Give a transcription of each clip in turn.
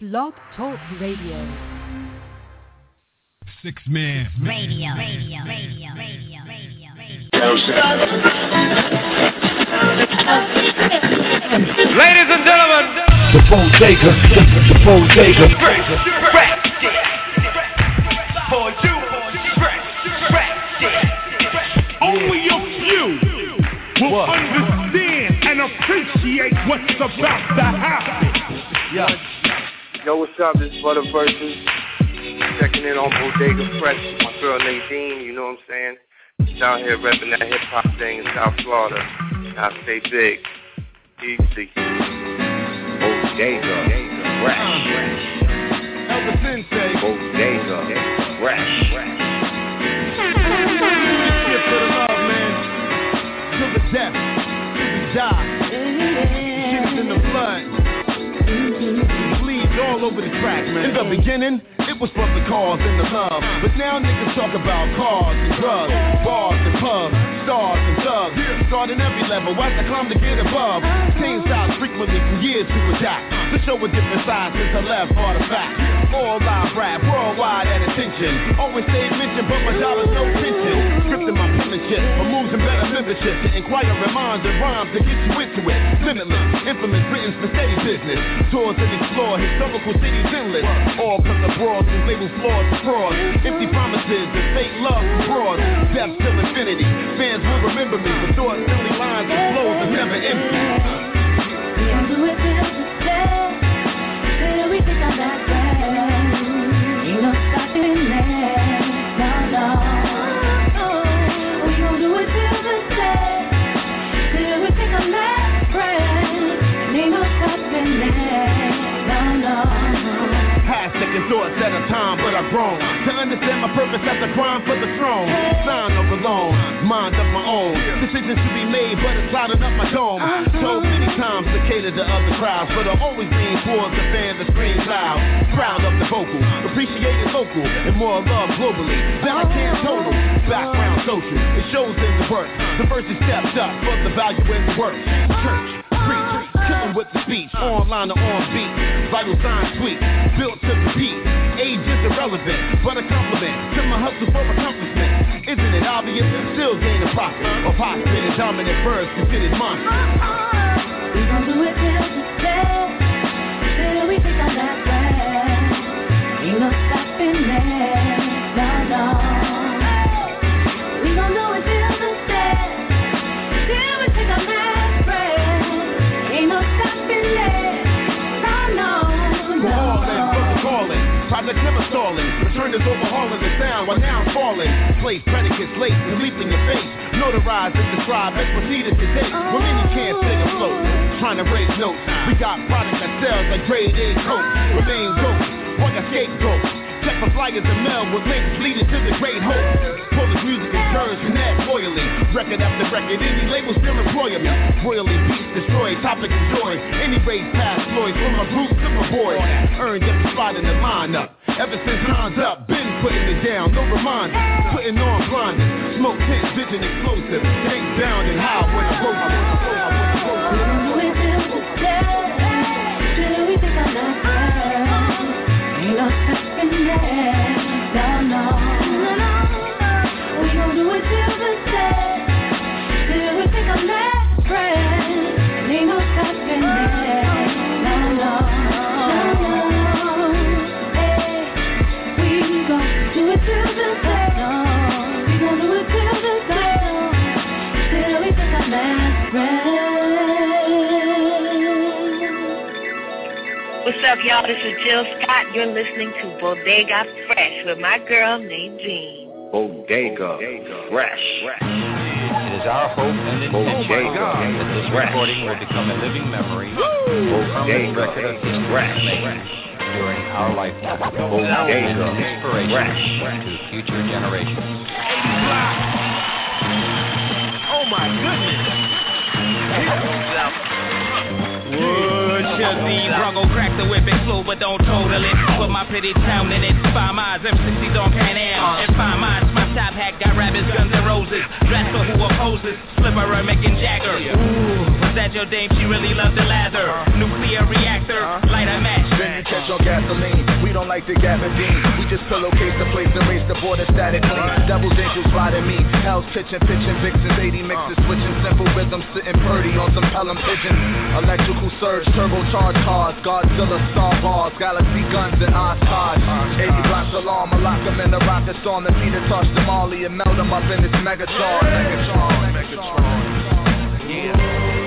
Blog Talk Radio. Six man. Radio, radio, radio, radio, radio, radio. Ladies and gentlemen, The bodega, the, the bodega. for you, Only a few will understand and appreciate what's about to happen. Yo, what's up? This is for the verses. Checking in on Bodega Fresh my girl Nadine, you know what I'm saying? She's out here repping that hip hop thing in South Florida. Now stay big. Easy. Bodega, fresh. Elvis Sensei, Bodega, fresh. here for the love, man. Till the death, till we die. Mm-hmm. Get us in the blood. All over the track, man. In the beginning, it was for the cause and the love. But now niggas talk about cars and drugs, bars and pubs, stars and thugs. Starting every level, watch I climb to get above. Same styles frequently from years to adapt. To show a different side since I left artifact. All live rap, worldwide at attention. Always stay mentioned, but my is no tension. Scripting my penmanship, for moves and better membership. To inquire, reminder, rhymes to get you into it. Limitless, infamous, written for steady business. Tours and explore historical cities endless. All cause of broad through labels flaws and fraud. Empty promises and fake love and fraud. Death till infinity. Fans will remember me for thoughts, silly lines and flows are never empty. Do it till the death, till we take our last breath. Ain't no stopping there, Past second thoughts at a time, but I've grown to understand my purpose as a crime for the throne. Sign of alone, mind of my own. Decisions to be made, but it's clouding up my dome. So many times to cater to other crowds, but I'm always lean towards the fan that screams loud. Proud of the vocal, appreciated local, and more love globally. Then I can't total. Background social, it shows in the work. The first is stepped up for the value in the work. Church, killing with the speech, online or on beat. Vital signs sweet, built to compete. Age is irrelevant, but a compliment to my hustle for accomplishment. Isn't it obvious? Still gaining profit. A pop spinning dominant birds considered monsters. We gon' do it till the death, till we take our last breath. Ain't no stopping there, is overhauling the sound while now falling. Place predicates late and leap in your face. Notarize and describe as proceeded date. When many can't stay afloat. Trying to raise notes. We got product that sells like grade A coke. Remain ghost. Point a scapegoat. Check for flyers and mail with links leading to the great hope. Polish music and turns connect loyally. Record after record, any label still employ me. Royally beats destroy, topic enjoy. Any race past Floyd from my group to my boys. Earned every spot in the lineup. Ever since time's up, been putting it down, no reminder. Putting on blinders, smoke tent, vision explosive. Ain't bound and high when I wrote I wrote, I wrote, I wrote, I wrote. We gon' do it till the. Ain't up, y'all? This is Jill Scott. You're listening to Bodega Fresh with my girl named Nadine. Bodega, fresh. It is our hope and intention that this recording will become a living memory, a permanent record of history Fresh. during our lifetime, and will be an inspiration Fresh. to future generations. Oh my goodness. Would you Z, Brungo crack the whip and slow, but don't total it. Put my pretty town in it. Five miles, M60 don't can am. Uh-huh. And five miles, my top hat got rabbits, guns and roses. Dress for who opposes. Slipper, making Jagger. Ooh, was that your dame? She really loved the lather. Uh-huh. Nuclear reactor, uh-huh. light a match. Then you catch on gasoline. We don't like the gabardine. We just pillowcase the place and raise the border static clean. Devil's angels riding me. Hell's pitching, pitching, vixens, 80 mixes, switching simple rhythms, sitting purdy on some pelham pigeons. Electrical surge, cars, Godzilla, Star Wars, Galaxy guns and Oshkosh. 80 blocks alarm, I lock 'em in the rocket storm. The Peter touch the Molly and melt 'em up in this Megatron. Megatron, Megatron. Yeah.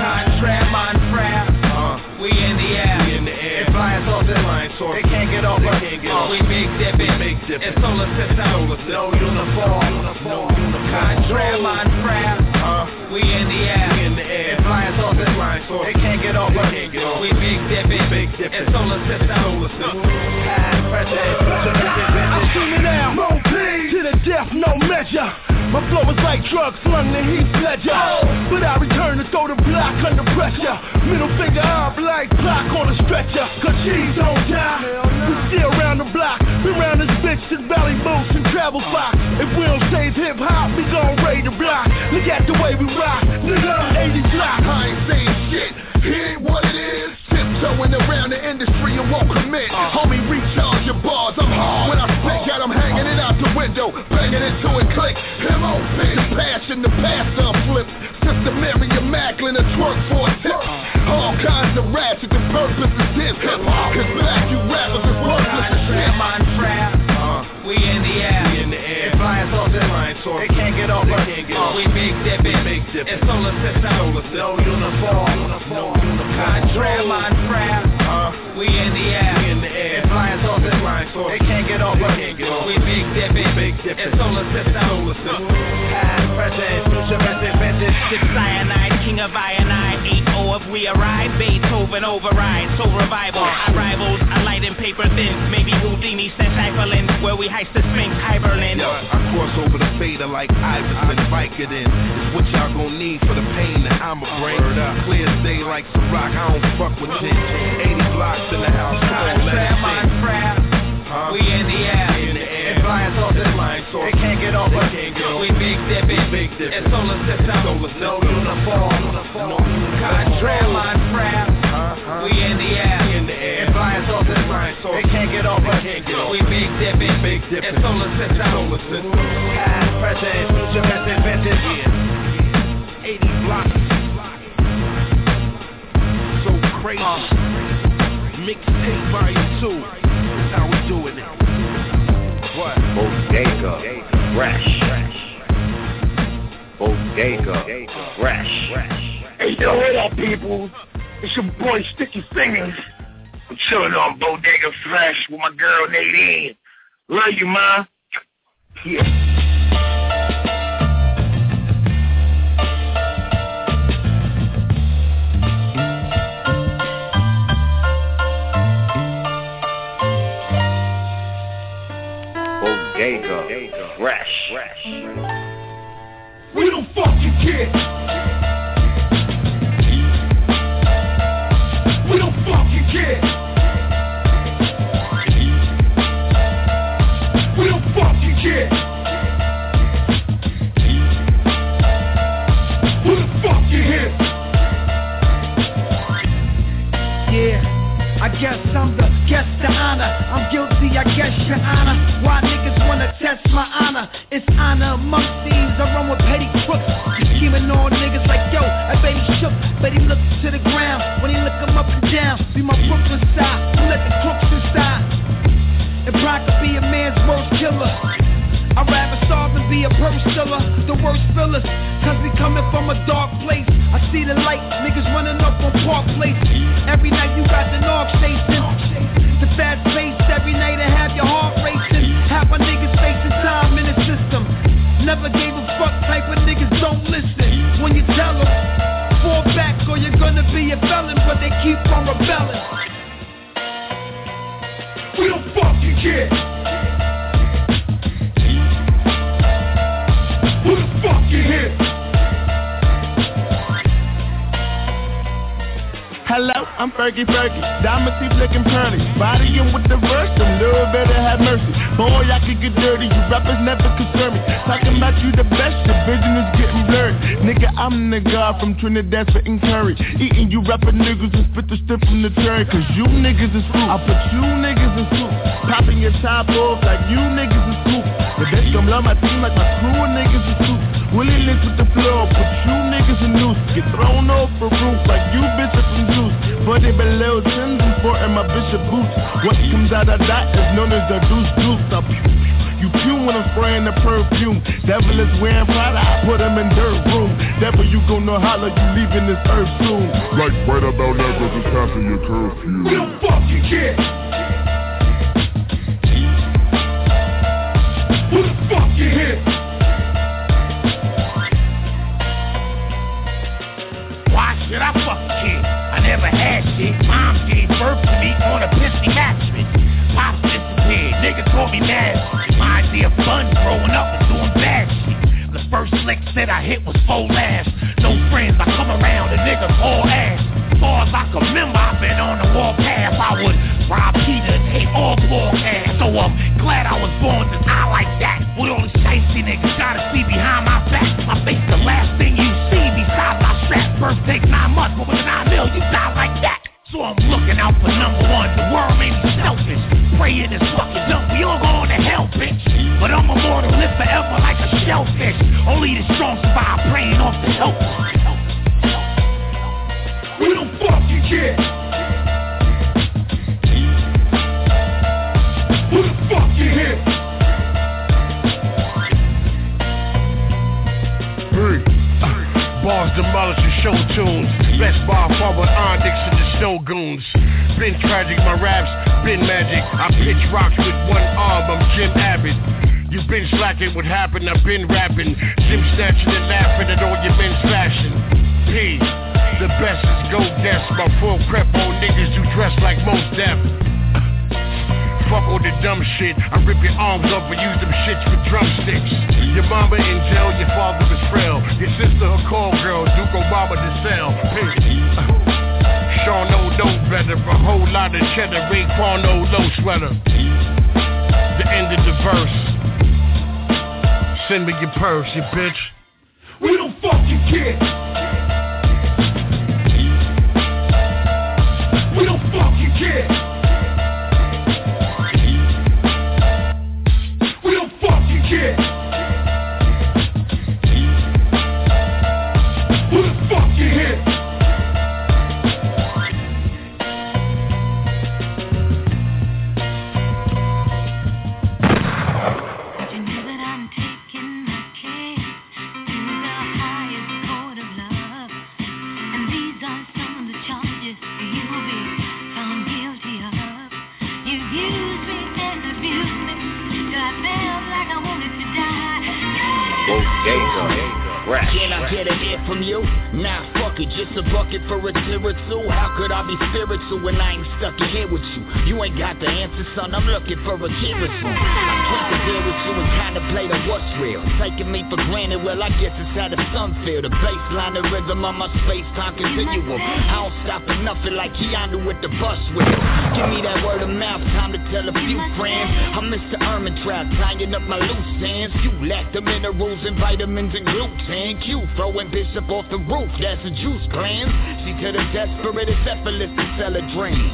Contract, Montreal. We in the air. We in the air. Flying saucer, flying saucer. They can't get us. They can't get off. We big dipping. Big dipping. It's solar system. Solar system. No uniform. No uniform. Contract. Uh, we in the air. We in the air. They can't get off us. can't get off. We big dipping. Big dipping. It's solar system. Solar system. Past, present, future, represented. I'm screaming out, more pain to the death, no measure. My flow is like drugs slung to Heath Ledger. But I return to throw the block under pressure. Middle finger up like Pac on a stretcher. Cause don't die. We still round the block. We round this bitch Valley Boots and Travel Fox. If we don't save hip hop, we gon' raid the block. Look at the way we rock. Nigga, 80 block. I ain't saying shit. It ain't what it is. Tiptoeing around the industry and won't commit. Homie, recharge your bars. I'm hard. When I spit, got 'em hanging it out the window. Banging it, click. M.O.P. The passion, the pastor flip. Sister Mary Macklin, a twerk for a tip. All kinds of ratchet, the purpose is this. Cause black you rappers is worthless as shit. Montreal. We in the air. We in the air. Flying saucer, flying saucer. They can't get off us. They can't get off. We big dipping. Big dipping. It's solar system. Solar system. No uniform. No uniform. Contract, Montreal. Uh, We in the air. we in the air. Flying saucer, flying saucer. They can't get off They us. can't get off. We big dipping. Big dipping. It's solar system. Solar system. Past, present, future, present, vintage. Six cyanide, king of ironide, 8 if we arrive, Beethoven override, so revival, our rivals, I light in paper thin, maybe Houdini sent Cypherlin, where we heist the Sphinx, Iberlin. Yo, I cross over the fader like Iverson, Vicodin. It's what y'all gon' need for the pain that I'ma bring. Clear as day like Ciroc, I don't fuck with it. 80 blocks in the house, come on, let it flying saucer. They can't get off us. They can't get. We big dipping, Big dipping. it's solar system. Solar No uniform. No Contract, Montreal, Uh-huh. we in the air. In the air. Flying saucer, flying saucer. They can't get off us. They can't get. We big dipping, Big dipping. it's solar system. Solar system. Past, present, future, present, vintage. Yeah. 80 blocks. So crazy. Mixtape volume 2. That's how we doing it. Bodega Fresh. Bodega Fresh. Hey, yo, what up, people? It's your boy Sticky Fingers. I'm chilling on Bodega Fresh with my girl Nadine. Love you, ma. Yeah. Bodega Fresh. We don't fucking care. We don't fucking care. We don't fucking care. Trinidad spitting curry. Eating you rapper niggas and spit the strip from the cherry. Cause you niggas is fruit. I put you niggas in soup. Popping your top off like you niggas is soup. The bitch come love my team like my crew of niggas is soup. Willie Lynch with the floor, put you niggas in noose. Get thrown off the roof like you bitches from juice. Body below Tim's and sporting my bishop boots. What comes out of that is known as the deuce deuce. I you pew when I'm spraying the perfume. Devil is wearing Prada, I put him in dirt Devil, you gon' know holler, you leaving this earth soon. Like right about now, cause it's time for your curfew. Don't fucking care. Been tragic, my raps been magic. I pitch rocks with one arm, I'm Jim Abbott. You've been slacking, what happened? I've been rapping. Jim snatching and laughing at all your men's fashion. P. The best is go desk. My full crep on niggas who dress like most deaf. Fuck all the dumb shit. I rip your arms off and use them shits for drumsticks. Your mama in jail, your father is frail. Your sister a call girl, Duke Obama to sell. Sean no no better. A whole lot of cheddar. Raekwon no low sweater. The end of the verse. Send me your purse, you bitch. We don't fucking care. From you? Nah, it, just a bucket for a tear or two. How could I be spiritual when I ain't stuck in here with you? You ain't got the answer, son. I'm looking for a kid with you. I a deal with you and kind of contemplate on what's real. Taking me for granted, well, I guess it's how the sun feel. The baseline, the rhythm of my space-time continuum. I don't stop at nothing like Keanu with the bus wheel. Give me that word of mouth, time to tell a few friends. I'm Mr. Ermintrout, tying up my loose ends. You lack the minerals and vitamins and gluten. Q throwing Bishop off the roof, that's a juice cleanse. See to the desperate, it's effortless to sell a dream.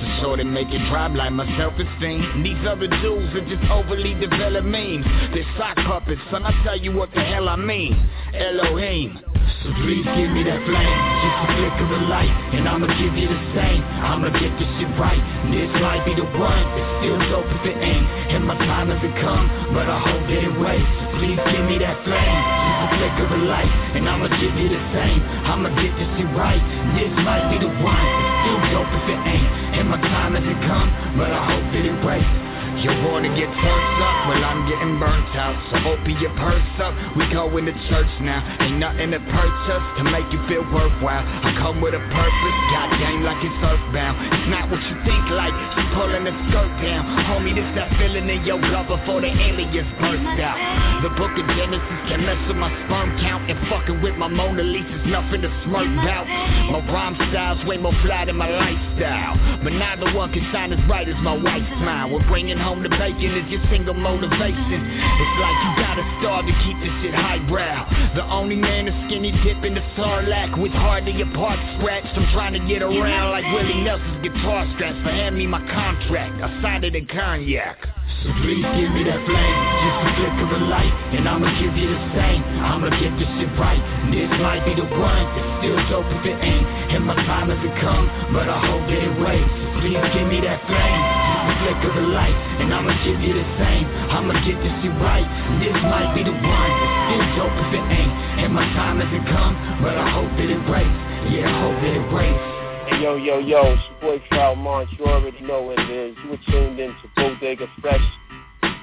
So short and make it drop like my self-esteem. These other dudes are just overly developed memes. They're sock puppets, son, I tell you what the hell I mean. Elohim. So please give me that flame, just a flicker of light, and I'ma give you the same. I'ma get this shit right. This might be the one, it's still dope if it ain't. And my time hasn't come, but I hope that it waits. Please give me that flame, just a flicker of light, and I'ma give you the same. I'ma get this shit right. This might be the one, it's still dope if it ain't. And my time hasn't come, but I hope that it waits. Your water gets burnt up, well I'm getting burnt out. So open your purse up, we go into church now. Ain't nothing to purchase to make you feel worthwhile. I come with a purpose, got game like it's earthbound. It's not what you think like, just pulling the skirt down. Homie, this that feeling in your gut before the aliens burst out. The book of Genesis can mess with my sperm count, and fucking with my Mona Lisa's nothing to smirk about. My rhyme style's way more fly than my lifestyle. But neither one can shine as bright as my wife's smile. We're bringing home the bacon is your single motivation. It's like you gotta starve to keep this shit highbrow. The only man is skinny dip in the sarlacc with hardly a part scratched. I'm trying to get around like Willie Nelson's guitar straps. So hand me my contract. I signed it in cognac. So please give me that flame, just a flick of light, and I'ma give you the same. I'ma get this shit right. This might be the one, it's still dope if it ain't. And my time hasn't come, but I hope that it waits. Please give me that flame, just a flick of light, and I'ma give you the same. I'ma get this shit right. This might be the one, it's still dope if it ain't. And my time hasn't come, but I hope that it waits. Yeah, I hope that it waits. Yo, yo, yo, it's your boy Falmont. You already know what it is. You were tuned in to Bodega Fresh.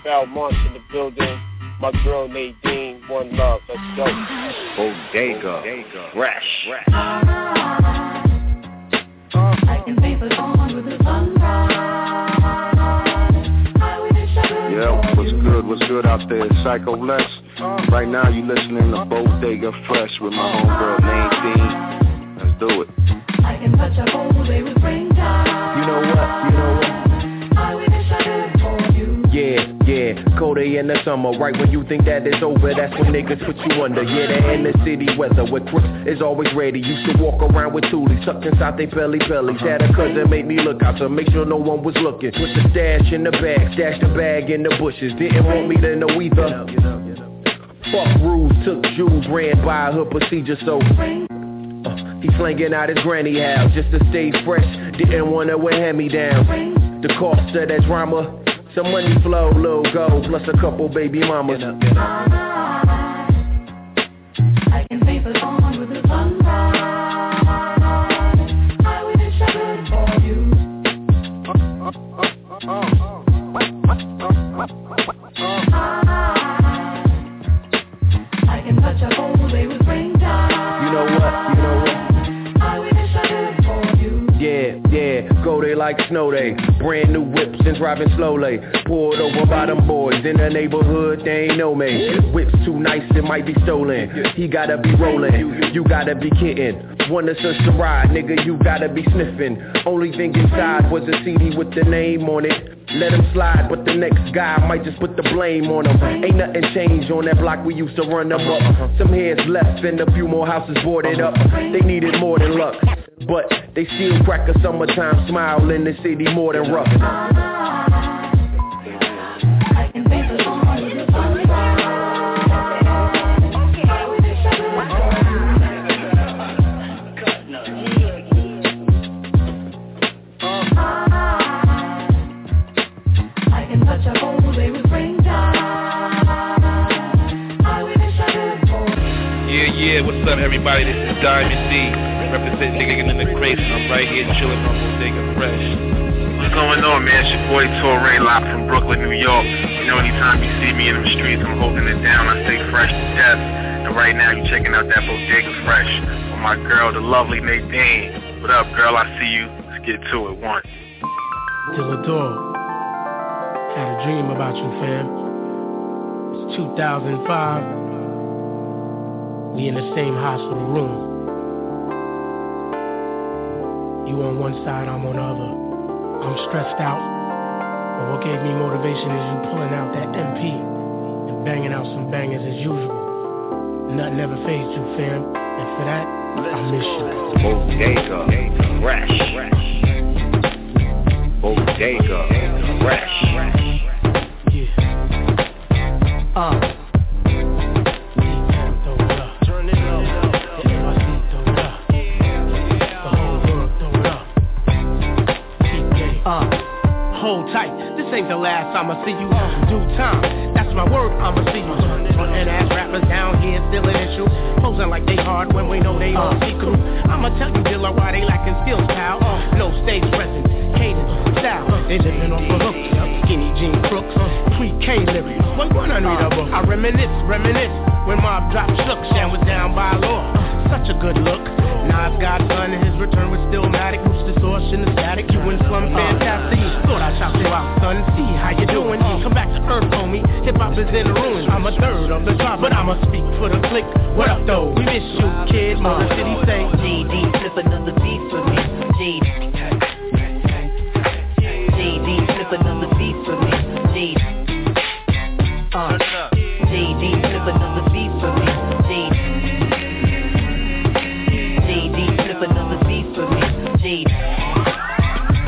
Falmont in the building. My girl Nadine, one love. Let's go. Bodega Fresh. I can Yeah, what's good, what's good out there? Psycho Lex. Right now you listening to Bodega Fresh with my homegirl Nadine. Let's do it. I can touch a whole day with springtime. You know what? You know what? Yeah, day in the summer, right when you think that it's over, that's when niggas put you under. Yeah, in the city weather, where Chris is always ready. Used to walk around with Thule, tucked inside they belly bellies. Had a cousin make me look out to make sure no one was looking. Put the stash in the bag, stash the bag in the bushes. Didn't want me to know either. Fuck rules, took jewels, ran by her procedure, so uh, he slanging out his granny house just to stay fresh. Didn't wanna wear hand me down. The cost of that drama, some money flow, little gold, plus a couple baby mamas. Can the sunrise. Like snow day. Brand new whips and driving slowly. Pulled over by them boys in the neighborhood, they ain't know me. Whips too nice, it might be stolen. He gotta be rolling, you gotta be kidding. Wanna search the ride, nigga, you gotta be sniffing. Only thing inside was a CD with the name on it. Let him slide, but the next guy might just put the blame on him. Ain't nothing changed on that block we used to run them up. Some heads left and a few more houses boarded up. They needed more than luck. But they still crack a summertime smile in the city more than rough. Yeah, yeah, what's up, everybody? This is Diamond D, representing Diggin' in the Crates. I'm right here chilling on Bodega Fresh. What's going on, man? It's your boy Torre live from Brooklyn, New York. You know, anytime you see me in the streets, I'm holding it down. I stay fresh to death. And right now, you're checking out that Bodega Fresh with my girl, the lovely Nadine. What up, girl? I see you. Let's get to it. once. Till the Dillador. Had a dream about you, fam. It's 2005. We in the same hospital room. You on one side, I'm on the other. I'm stressed out. But what gave me motivation is you pulling out that MP and banging out some bangers as usual. Nothing ever fazed you, fam. And for that, I miss you. Bodega Fresh. Bodega Fresh. Uh. Uh, ain't the last time I see you. Due time, that's my word. I'ma see you. Frontin' ass rappers down here still an issue. Posing like they hard when we know they all see through. I'ma tell you, Dilla, why they lacking skills, pal. Uh, no stage presence, cadence, style. They living off the hook. skinny jean crooks, pre-K lyrics. One one unreadable. I reminisce, reminisce when Mobb dropped shook, Shan was down by law. Such a good look. Nas got gun, his return was still matic. Roots distortion, the static. You went from fantastic. Thought I'd shout you out, son. See how you doing. Come back to earth, homie. Hip hop is in ruins. I'm a third of the drop, but I'ma speak for the click. What up, though? We miss you, kid. Mother City say. GD, flip another beat for me. GD. Another beat for me. GD. Uh. Flip another beat for me. GD. GD, flip another beat for me. GD.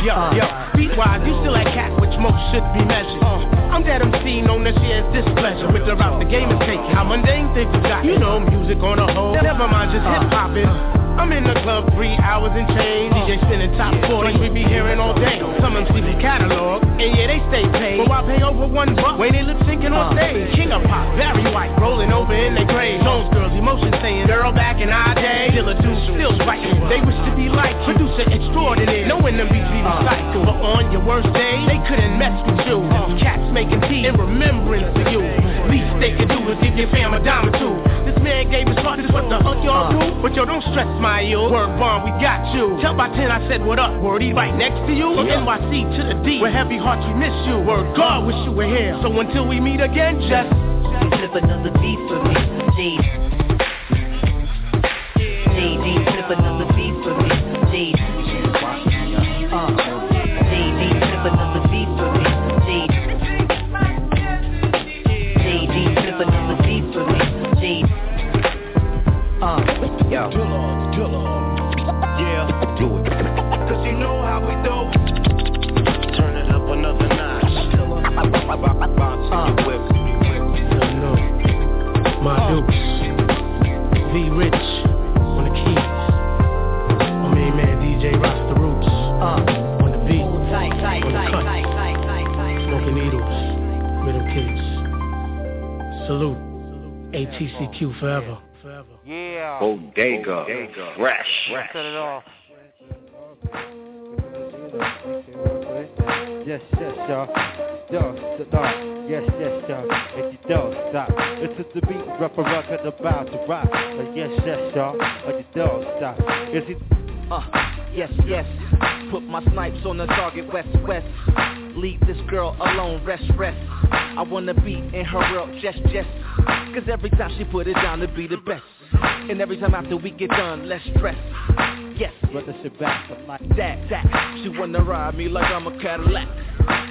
Yo, yo, beat-wise, you still that cat which most should be measured. I'm that MC known that she has displeasure with the route the game is taking. How mundane things forgot. You know, music on a whole. Never mind, just hip hopping. I'm in the club three hours and change. Oh. DJ spinning top 40, we be hearing all day. Some MC be catalog, and yeah, they stay paid. But why pay over one buck when they lip syncing on uh. stage? King of pop, very white, rolling over in their grave. Jones girls, emotion saying, girl back in our day. Still a dude, still fighting. They wish to be like. Producer extraordinary, knowing them beats be uh. recycled. But on your worst day, they couldn't mess with you. Uh. Cats making tea in remembrance of you. Least they could do is give your fam a dime or two. This man gave his heart, this what the fuck y'all do? But yo, don't stress my yo. Word bond, we got you. Tell by 10 I said what up. Word, he right next to you. From NYC to the D. With heavy hearts, we miss you. Word, God wish you were here. So until we meet again, just flip another beat for me. GD. GD, flip another beat for me. GD. Uh. My dukes. V Rich on the keys. My main man DJ Rasta Roots. Uh. On the beat. Tight, tight, on the tight, cut. tight, tight, tight, tight. Smoking needles. Middle kids. Salute. ATCQ forever. Yeah. Bodega. Fresh. Cut it off. Yes, yes, y'all. Don't stop. Yes, yes, y'all. If you don't stop, it's just the beat, rough a rock and about to rock. Yes, yes, y'all. If you don't stop, is it? Uh, yes, yes. Put my snipes on the target, west, west. Leave this girl alone, rest, rest. I wanna be in her world, just, just. Cause every time she put it down to be the best. And every time after we get done, less stress. Yes, brother, sit back, I'm like that, that. She wanna ride me like I'm a Cadillac.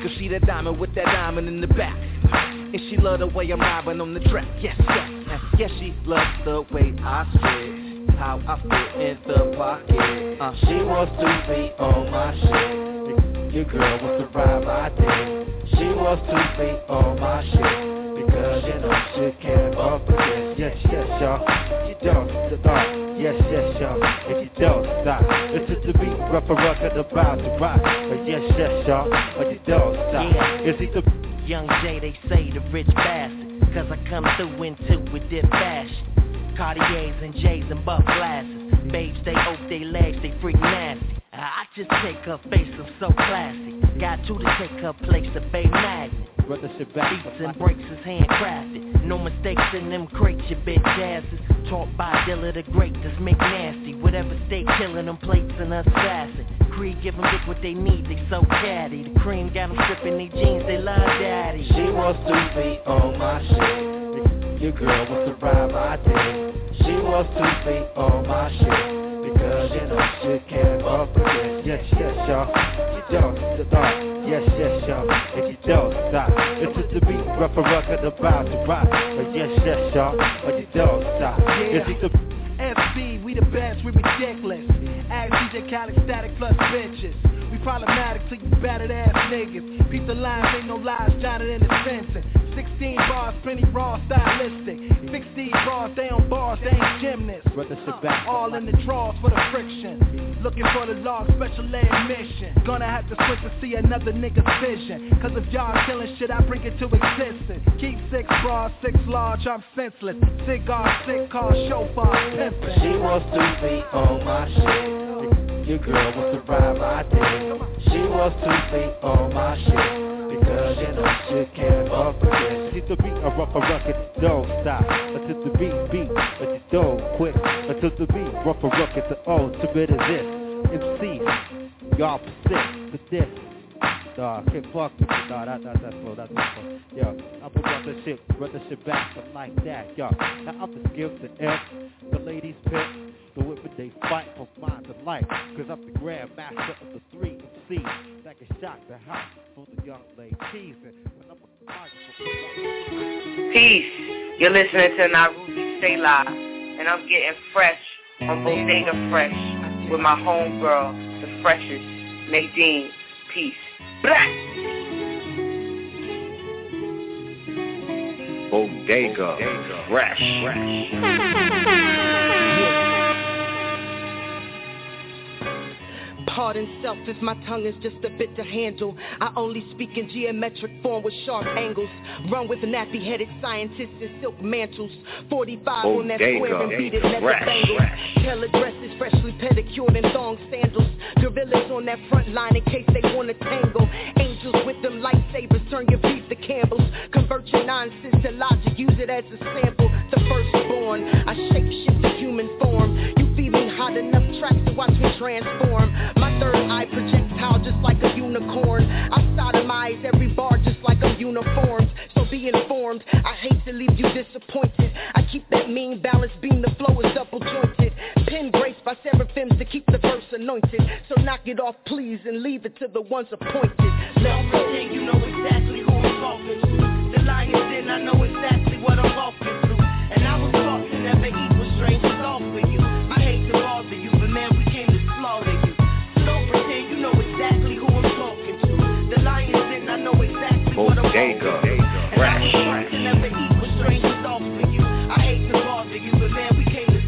Cause she the diamond with that diamond in the back. And she love the way I'm riding on the track. Yes, yes, yes, yes, she loves the way I sit. How I fit in the pocket. Uh, she wants to be on my shit. Your girl wants to ride my dick. She wants to be on my shit. Because you know she can't with this. Yes, yes, y'all. You don't stop. Yes, yes, y'all. If you don't stop, it's just the beat, rough a rock and about to rock. But yes, yes, y'all. But you don't stop. Is he the Young J, they say the rich bastard. Cause I come through into with dip fashion. Cartiers and J's and buff glasses. Babes, they ope they legs, they freak nasty. I just take her face, I'm so classy. Got two to take her place, the Bay Magnet. Brother. Beats and breaks is handcrafted. No mistakes in them crates, your bitch asses. Taught by Dilla the Great, this make nasty. Whatever stay killing them plates and assassin. Creed give them dick what they need, they so catty. The cream got them stripping their jeans, they love daddy. She wants to be on my shit. Your girl wants to ride my dick. She wants to be on my shit. Because you know she can't fuck with this. Yes, yes, y'all. You don't stop. Yes, yes, y'all. If you don't stop, it's just the beat, rough rock and about to rock. But yes, yes, y'all. But you don't stop. Is he the SB, we the best, we ridiculous. Ask DJ Khaled static plus bitches. We problematic to you battered ass niggas. Piece of lines, ain't no lies, Johnny in the fencing. 16 bars, plenty raw, stylistic. 16 bars, they on bars, they ain't gymnasts. Brother, sit back. All in the drawers for the friction. Looking for the log, special admission. Gonna have to switch to see another nigga's vision. Cause if y'all killing shit, I bring it to existence. Keep six bras, six large, I'm senseless. Cigar, sick car, chauffeur, pimpin'. She wants to be on my shit. Your girl wants to ride my dick. She wants to be on my shit. Because you know she can't fuck with this. Need to beat a rougher ruckus, don't stop until the beat beat, but you don't quit until the beat rougher ruckus. The ultimate is this. MC, y'all persist with this. Nah, can't fuck with me. Nah, that, that, that's slow, that's slow. Yo, I'm gonna run the shit, run the shit back, but like that, yo. Now I'm the skills to F, the ladies pick, the women they fight for mine to life. Cause I'm the grand master of the three MCs that can shock the house for the young ladies. When I'm a Peace. You're listening to Naruti Stay Live, and I'm getting fresh on Bodega Fresh with my homegirl, the freshest, Nadine. Peace. Blah. Bodega Fresh. Pardon self if my tongue is just a bit to handle. I only speak in geometric form with sharp angles. Run with nappy-headed scientists in silk mantles. 45 on that square and beat it leather bangles. Tailor dresses freshly pedicured and thong sandals. Gorillas on that front line in case they wanna tangle. Angels with them lightsabers turn your beef to Campbell's. Convert your nonsense to logic, use it as a sample. The firstborn, I shape shift to human form. You hot enough tracks to watch me transform. My third eye projectile just like a unicorn. I sodomize every bar just like I'm uniformed. So be informed, I hate to leave you disappointed. I keep that mean balance beam, the flow is double jointed. Pen graced by seraphims to keep the verse anointed. So knock it off please and leave it to the ones appointed. Don't pretend you know exactly who I'm talking to. The lion's den, I know exactly what I'm walking through. And I was to never with strangers off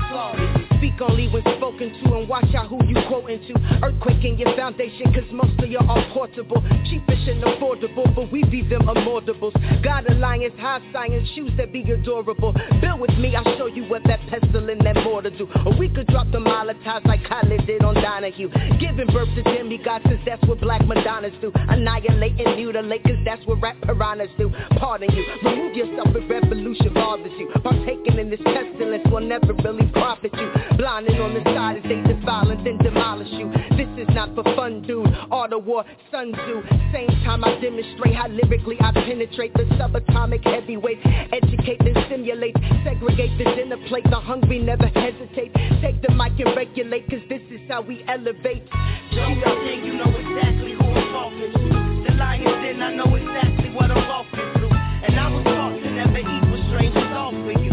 slaughter you. Speak only when spoken to and watch out who quoting to. Earthquake in your foundation, cause most of you are portable. Cheapish and affordable, but we be them immortables. God alliance, high science, shoes that be adorable. Build with me, I'll show you what that pestle and that mortar do. Or we could drop the Molotovs like Khaled did on Donahue. Giving birth to demigods, cause that's what black Madonnas do. Annihilate and mutilate, cause that's what rap piranhas do. Pardon you, remove yourself if revolution bothers you. Partaking in this pestilence will never really profit you. Blinding on the side as they defile and demolish you. This is not for fun, dude. Auto war, Sun Tzu. Same time I demonstrate how lyrically I penetrate the subatomic heavyweight. Educate and stimulate. Segregate the dinner plate. The hungry never hesitate. Take the mic and regulate, cause this is how we elevate. Don't pretend you know exactly who I'm talking to. The lion's den, I know exactly what I'm walking through. And I was taught to never eat with strangers off with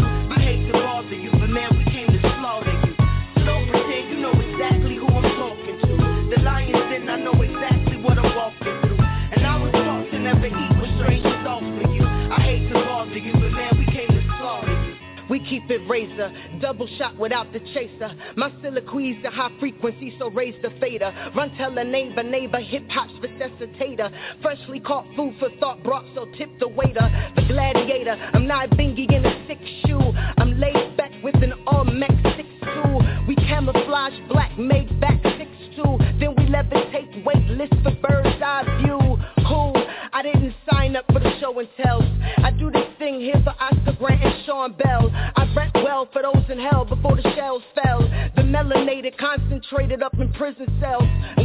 eat with you. I hate to bother you, but man, we came to slaughter you. We keep it razor, double shot without the chaser. My soliloquies the high frequency, so raise the fader. Run tell a neighbor, neighbor, hip hop's resuscitator. Freshly caught food for thought brought, so tip the waiter. The gladiator, I'm not bingy in a six shoe. I'm laid back with an all mech six two. We camouflage black, made back six two. Then we levitate weightless for bird's eye view. Who? I didn't sign up for the show and tells. I do this thing here for Oscar Grant and Sean Bell. I rap well for those in hell before the shells fell. The melanated concentrated up in prison cells.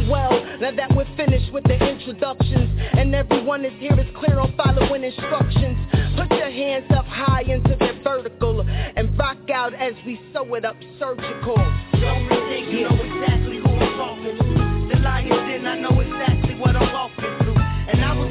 Well, now that we're finished with the introductions and everyone is here is clear on following instructions. Put your hands up high into the vertical and rock out as we sew it up surgical. Don't pretend you know exactly who I'm talking to. The lion's den, I know exactly what I'm walking through. And I was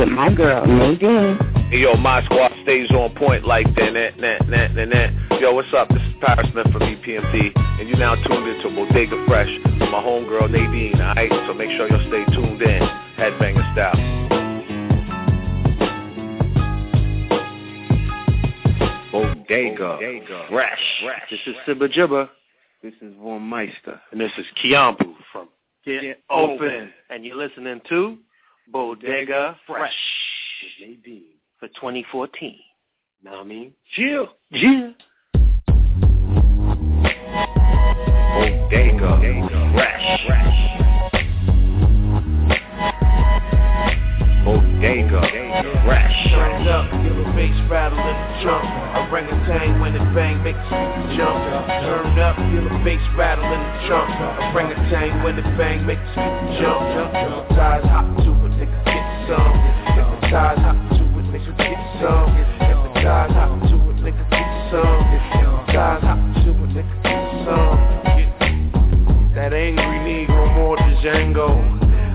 with my girl, Nadine. Hey, yo, my squad stays on point like that, that, that, that, that, that. Yo, what's up? This is Parrish Smith from EPMD, and you now tuned into Bodega Fresh with my homegirl Nadine, alright? So make sure you'll stay tuned in, headbanger style. Bodega Fresh. This is Siba Jibba. This is VonMeista. And this is Kiambu from Get, Get Open. Open. And you're listening to Bodega Fresh Nadine. for 2014. Know what I mean? Yeah. Yeah. Bodega Fresh. Bodega Fresh. Turn up, bass rattle in the trunk. When it bang jump. Turn up, bass rattle in the trunk. When it bang jump. Hop to nigga get some. Hop to nigga get some. Hop to nigga get some. Hop to nigga get some. That angry Negro more than Django.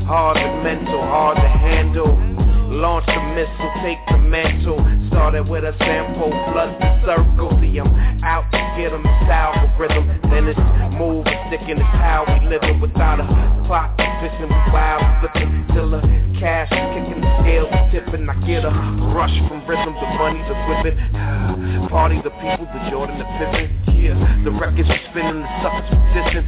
Hard to mental, hard to handle. Launch the missile, take the mantle. Started with a sample, flood the circle. See, I'm out to get them, it's algorithm. Then it's move, and stick in the how we living without a clock. Fishing we wild, flipping till the cash kicking the scales, tipping. I get a rush from rhythm, the money, the whipping. Party, the people, the Jordan, the Pippin. Yeah, the records we spinning, the suckers we dissing.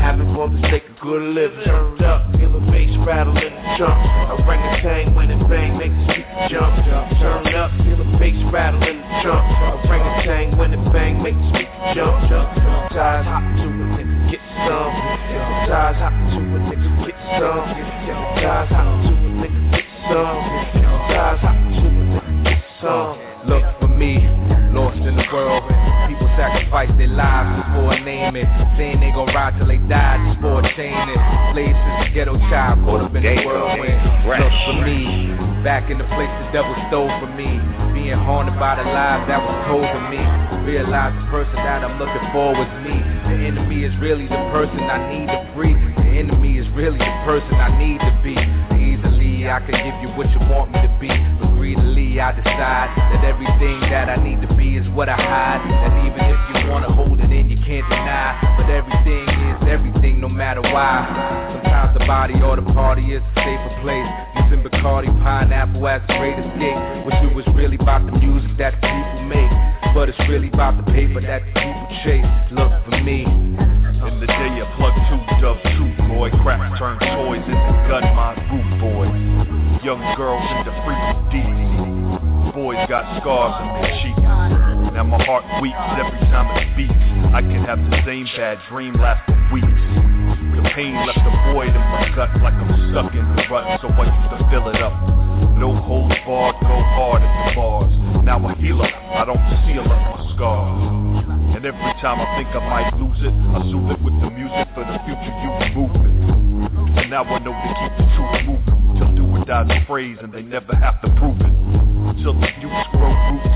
Having for the sake of good living. Turned up, feel the bass in the trunk. Orangutan when it bang makes you jump. Turn up, feel the bass rattle in the trunk. Orangutan when it bang makes you jump. Hypnotize, hop to it, nigga, get some. Hypnotize, hop to it, nigga, get some. Hypnotize, hop to it, nigga, get some. Hypnotize, hop to it, nigga, get some. Look for me, lost in the world. People sacrifice their lives before a name it. Saying they gon' ride till they die just for a chain it. Slaves is a ghetto child caught up in the whirlwind. Look for me, back in the place the devil stole from me. Being haunted by the lies that was told to me. Realize the person that I'm looking for was me. The enemy is really the person I need to free. The enemy is really the person I need to be. Easily I can give you what you want me to be. But greedily I decide that everything that I need to be is what I hide. And even if you wanna hold it in, you can't deny. But everything is everything, no matter why. Sometimes the body or the party is a safer place. Using Bacardi, pineapple as a great escape. What you was really about the music that the people make. But it's really about the paper that the people chase. Look for me. In the day I plug two dub two boy. Crap turn toys into gun my root boy Young girls into freaky deep Boys got scars on their cheeks. Now my heart weeps every time it beats. I can have the same bad dream last for weeks. The pain left a void in my gut like I'm stuck in the rut So I used to fill it up No holds barred, go hard at the bars Now I heal up, I don't seal up my scars and every time I think I might lose it, I soothe it with the music for the future youth movement. And now I know to keep the truth moving. Till do or die the phrase and they never have to prove it. Till the youths grow roots.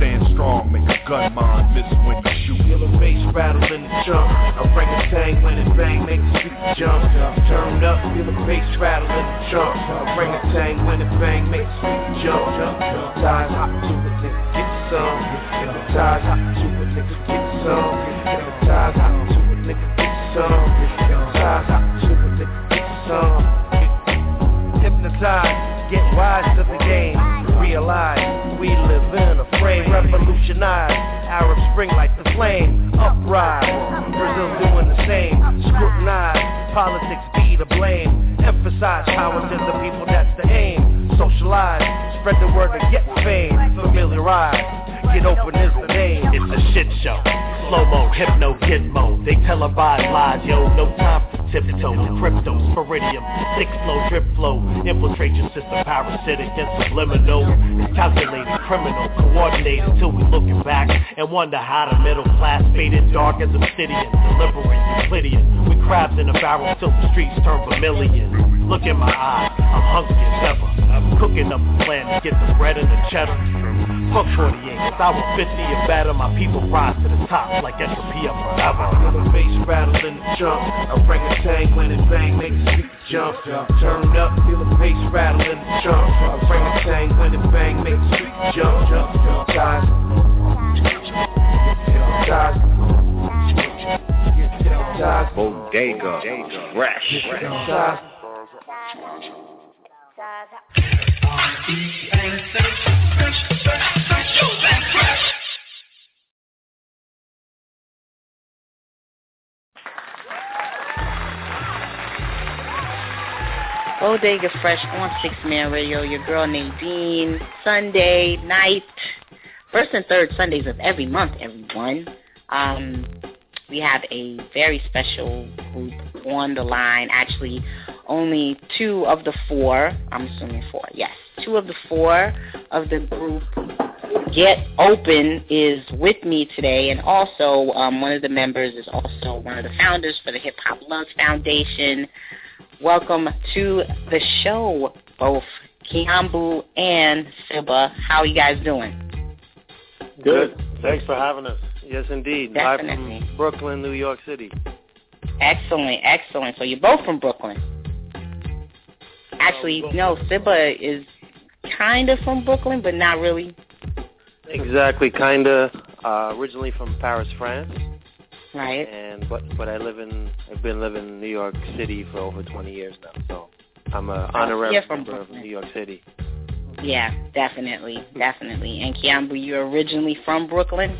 Stand strong, make a gun mind miss when you shoot. Feel the bass rattle in the trunk. Orangutan when it bang makes you jump. Turn up, feel the bass rattle in the trunk. Orangutan when it bang makes you jump. Hypnotize, hop to it, nigga, get some. Hypnotize, hop to it, nigga, get some. Hypnotize, hop to it, nigga, get some. Hypnotize, hop Hypnotize, get wise to the game. Realize we live in a frame. Revolutionize, Arab Spring like the flame. Uprise, Brazil doing the same. Scrutinize, politics be to blame. Emphasize power to the people, that's the aim. Socialize, spread the word to get fame. Familiarize, get open is the name. It's a shit show. Slow mo, hypno, gizmo. They televise lies, yo. No time for tiptoe. Crypto, sporidium, sick flow, drip flow. Infiltrate your system, parasitic and subliminal. Calculated, criminal, coordinated till we looking back and wonder how the middle class faded dark as obsidian. Delivering Euclidean. We crabs in a barrel till the streets turn vermilion. Look in my eyes, I'm hungry as ever. I'm cooking up a plan to get the bread and the cheddar. Fuck 48, cause I was 50 and better. My people rise to the top like entropy of forever. Feel the bass rattle in the trunk. Orangutan when it bang makes you jump. Turn up, feel the bass rattle in the trunk. Orangutan when it bang makes you jump. Hypnotize. Hypnotize. Hypnotize. Bodega Fresh. Fresh. Bodega Fresh on Six Man Radio. Your girl Nadine. Sunday night, first and third Sundays of every month. Everyone. Um, we have a very special group on the line. Actually, only two of the four. I'm assuming four. Yes, two of the four of the group Get Open is with me today, and also um, one of the members is also one of the founders for the Hip Hop Love Foundation. Welcome to the show, both Kiambu and Siba. How are you guys doing? Good. Thanks for having us. Yes, indeed. Definitely. Live from Brooklyn, New York City. Excellent, excellent. So you're both from Brooklyn. Actually, no, Siba is kind of from Brooklyn, but not really. Exactly, kinda. Uh, originally from Paris, France, Right. and but but I live in I've been living in New York City for over 20 years now. So I'm a honorary you're from member of New York City. Yeah, definitely, definitely. And Kiambu, you're originally from Brooklyn?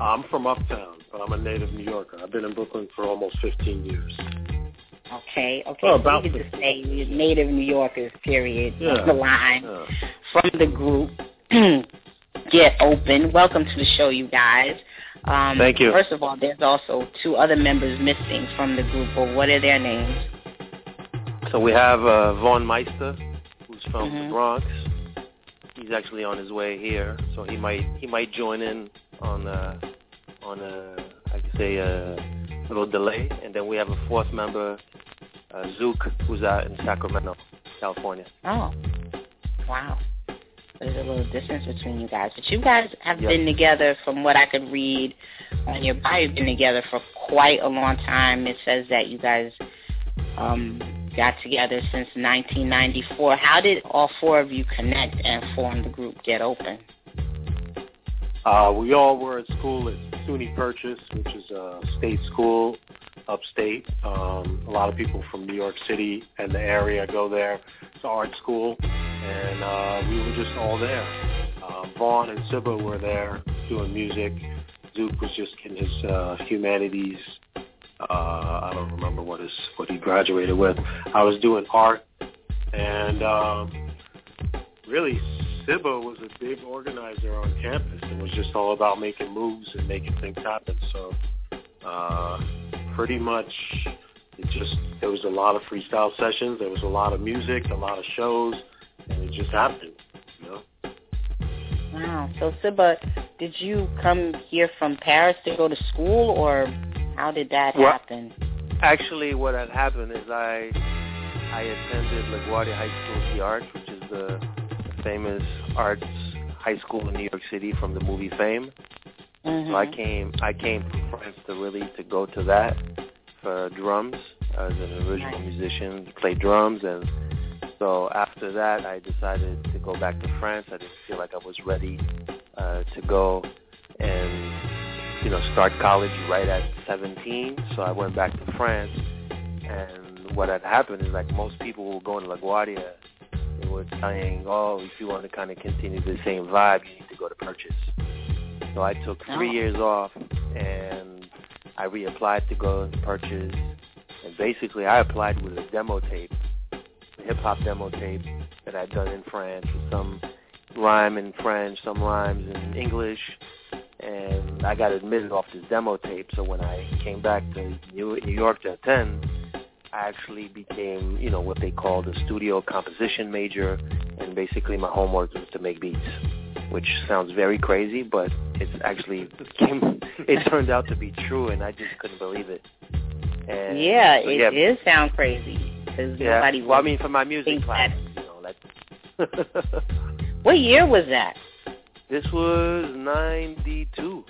I'm from Uptown, but I'm a native New Yorker. I've been in Brooklyn for almost 15 years. Okay, okay. Oh, so about you could just say native New Yorkers, period, Yeah. the line Yeah. from the group. Get open. Welcome to the show, you guys. Um, Thank you. First of all, there's also two other members missing from the group. But what are their names? So we have uh, VonMeista, who's from Mhm. the Bronx. He's actually on his way here, so he might he might join in on uh, on a I could say a little delay. And then we have a fourth member, uh, Zook, who's out in Sacramento, California. Oh, wow. There's a little distance between you guys. But you guys have Yep. been together, from what I could read on your bio, you've been together for quite a long time. It says that you guys um, got together since 1994. How did all four of you connect and form the group Get Open? Uh, we all were at school at SUNY Purchase, which is a state school upstate. Um, a lot of people from New York City and the area go there. It's art school, and uh, we were just all there. Uh, Vaughn and Siba were there doing music. Zook was just in his uh, humanities. Uh, I don't remember what his what he graduated with. I was doing art, and um, really Siba was a big organizer on campus. It was just all about making moves and making things happen. So uh, pretty much it just there was a lot of freestyle sessions, there was a lot of music, a lot of shows, and it just happened, you know. Wow. So, Siba, did you come here from Paris to go to school, or how did that Well- happen? Actually, what had happened is I I attended LaGuardia High School of the Arts, which is the famous arts high school in New York City from the movie Fame. So I came I came from France to really to go to that for drums as an original musician, play drums and so after that I decided to go back to France. I didn't feel like I was ready uh to go and you know start college right at 17. So I went back to France and what had happened is like most people who were going to LaGuardia they were saying, "Oh, if you want to kind of continue the same vibe, you need to go to Purchase." So I took oh. three Oh. years off, and I reapplied to go to Purchase. And basically, I applied with a demo tape, a hip hop demo tape that I'd done in France, with some rhyme in French, some rhymes in English, and I got admitted off this demo tape. So when I came back to New New York to attend, I actually became, you know, what they call the studio composition major, and basically my homework was to make beats, which sounds very crazy, but it's actually came, it turned out to be true, and I just couldn't believe it. And yeah, so, it yeah, did sound crazy because yeah. nobody. Well, I mean, for my music class, that. you know, What year was that? this was '92.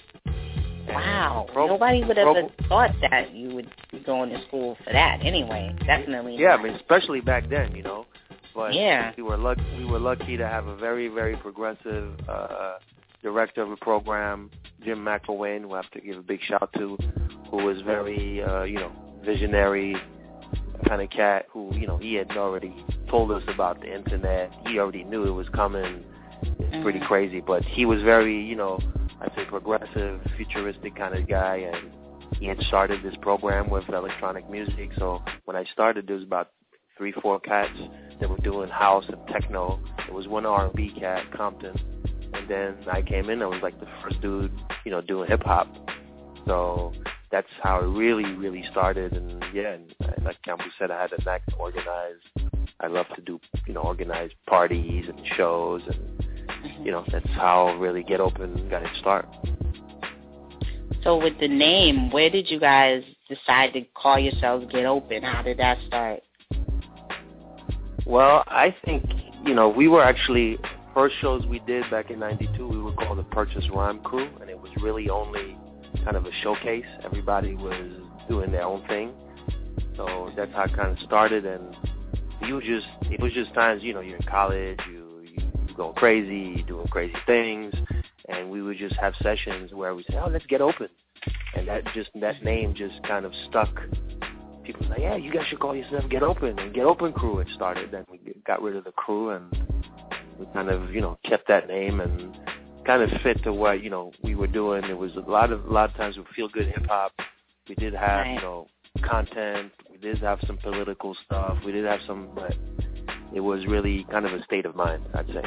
Wow. Pro- Nobody would have Pro- thought that you would be going to school for that. Anyway, definitely. Yeah, not. I mean, especially back then, you know. But Yeah. we were lucky. We were lucky to have a very, very progressive uh, director of the program, Jim McElwaine, who I have to give a big shout to, who was very, uh, you know, visionary kind of cat. Who, you know, he had already told us about the internet. He already knew it was coming. It's pretty crazy, but he was very, you know, I'd say progressive, futuristic kind of guy, and he had started this program with electronic music. So when I started, there was about three, four cats that were doing house and techno. There was one R&B cat, Compton, and then I came in. I was like the first dude, you know, doing hip hop. So that's how it really, really started. And yeah, and like Kiambu said, I had a knack to organize. I love to do, you know, organize parties and shows, and mm-hmm. you know, that's how really Get Open got its start. So with the name, where did you guys decide to call yourselves Get Open? How did that start? Well, I think you know we were actually first shows we did back in '92. We were called the Purchase Rhyme Crew, and it was really only kind of a showcase. Everybody was doing their own thing, so that's how it kind of started. And you just it was just times you know you're in college, you you going crazy, you doing crazy things, and we would just have sessions where we say, oh, let's get open, and that just that name just kind of stuck. People say, yeah, you guys should call yourself Get Open and Get Open Crew. It started. Then we got rid of the crew and we kind of you know kept that name and kind of fit to what you know we were doing. It was a lot of a lot of times we feel good hip hop. We did have Right. you know content. We did have some political stuff. We did have some, but it was really kind of a state of mind. I'd say.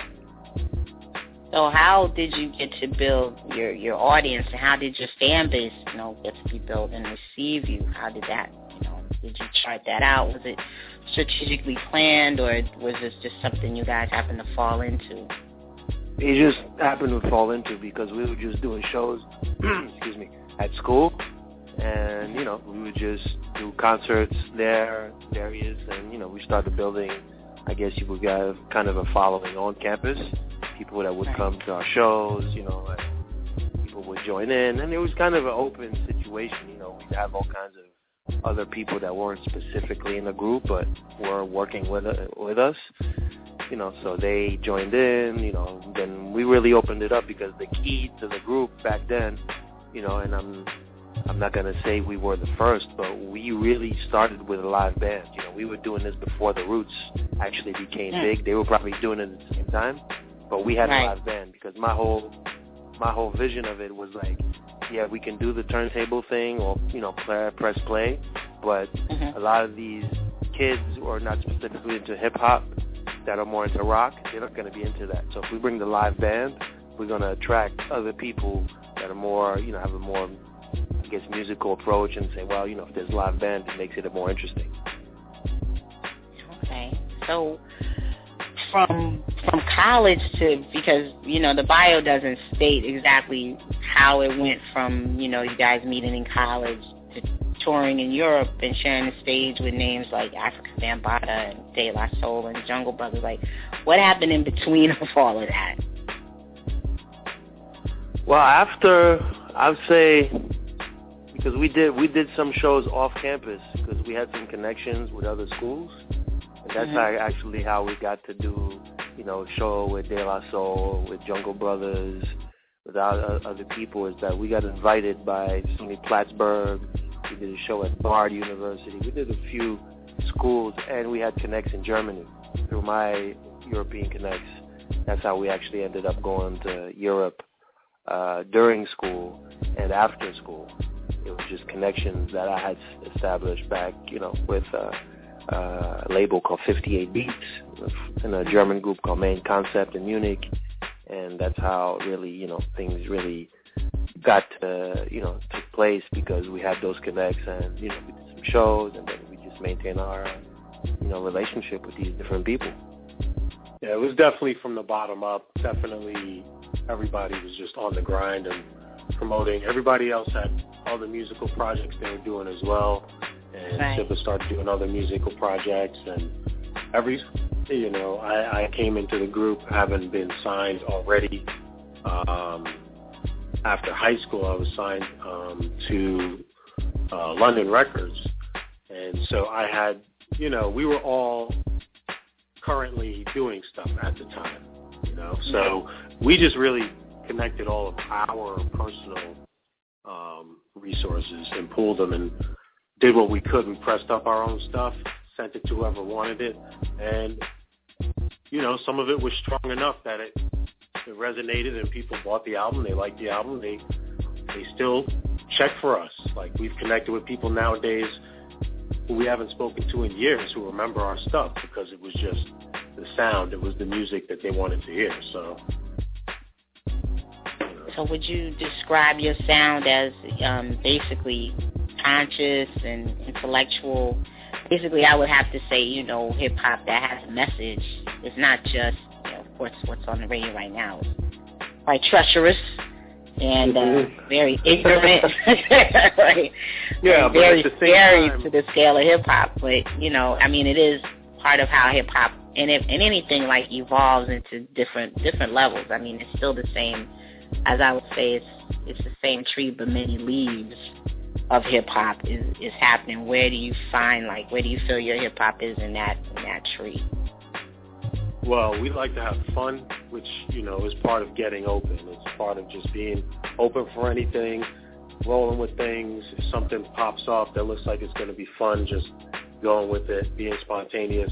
So how did you get to build your your audience, and how did your fan base, you know, get to be built and receive you? How did that, did you chart that out? Was it strategically planned, or was this just something you guys happened to fall into? It just happened to fall into because we were just doing shows, excuse me, at school, and you know we would just do concerts there, various, and you know we started building. I guess you would have kind of a following on campus, people that would come to our shows, you know, and people would join in, and it was kind of an open situation. You know, we'd have all kinds of other people that weren't specifically in the group, but were working with with us you know, so they joined in, you know, then we really opened it up because the key to the group back then, you know, and I'm I'm not gonna say we were the first, but we really started with a live band. You know, we were doing this before the Roots actually became Hmm. big. They were probably doing it at the same time, but we had Right. a live band because my whole my whole vision of it was like, yeah, we can do the turntable thing or you know, play, press play, but mm-hmm. a lot of these kids who are not specifically into hip hop that are more into rock, they're not going to be into that. So if we bring the live band, we're going to attract other people that are more, you know, have a more, I guess, musical approach and say, well, you know, if there's live band, it makes it more interesting. Okay. So from from college to because you know the bio doesn't state exactly how it went from you know you guys meeting in college to touring in Europe and sharing the stage with names like Afrika Bambaataa and De La Soul and Jungle Brothers. Like, what happened in between of all of that? Well, after I'd say because we did we did some shows off campus because we had some connections with other schools, and that's Mhm. how actually how we got to do you know show with De La Soul, with Jungle Brothers, with other people. Is that we got invited by SUNY Plattsburgh. We did a show at Bard University. We did a few schools, and we had connects in Germany through my European connects. That's how we actually ended up going to Europe uh, during school and after school. It was just connections that I had established back, you know, with uh, uh, label called 58 Beats and a German group called Main Concept in Munich. And that's how really, you know, things really got to, you know, took place because we had those connects and, you know, we did some shows and then we just maintained our, uh, you know, relationship with these different people. Yeah, it was definitely from the bottom up. Definitely everybody was just on the grind and promoting. Everybody else had all the musical projects they were doing as well. And Right. Siba started doing other musical projects and every you know, I, I came into the group having been signed already. Um after high school I was signed um to uh London Records. And so I had you know, we were all currently doing stuff at the time, you know. So we just really connected all of our personal um, resources and pulled them and did what we could. We pressed up our own stuff, sent it to whoever wanted it, and you know, some of it was strong enough that it it resonated and people bought the album. They liked the album. They they still check for us. Like we've connected with people nowadays who we haven't spoken to in years who remember our stuff because it was just the sound, it was the music that they wanted to hear. So. So would you describe your sound as um, basically conscious and intellectual? Basically, I would have to say, you know, hip hop that has a message. It's not just, you know, of course, what's on the radio right now is quite treacherous and uh, Mm-hmm. very ignorant. right? Yeah, but very same scary time- to the scale of hip hop. But you know, I mean, it is part of how hip hop and if and anything like evolves into different different levels. I mean, it's still the same. As I would say, it's it's the same tree but many leaves of hip hop is is happening. Where do you find like where do you feel your hip hop is in that in that tree? Well, we like to have fun, which, you know, is part of getting open. It's part of just being open for anything, rolling with things. If something pops off that looks like it's going to be fun, just going with it, being spontaneous.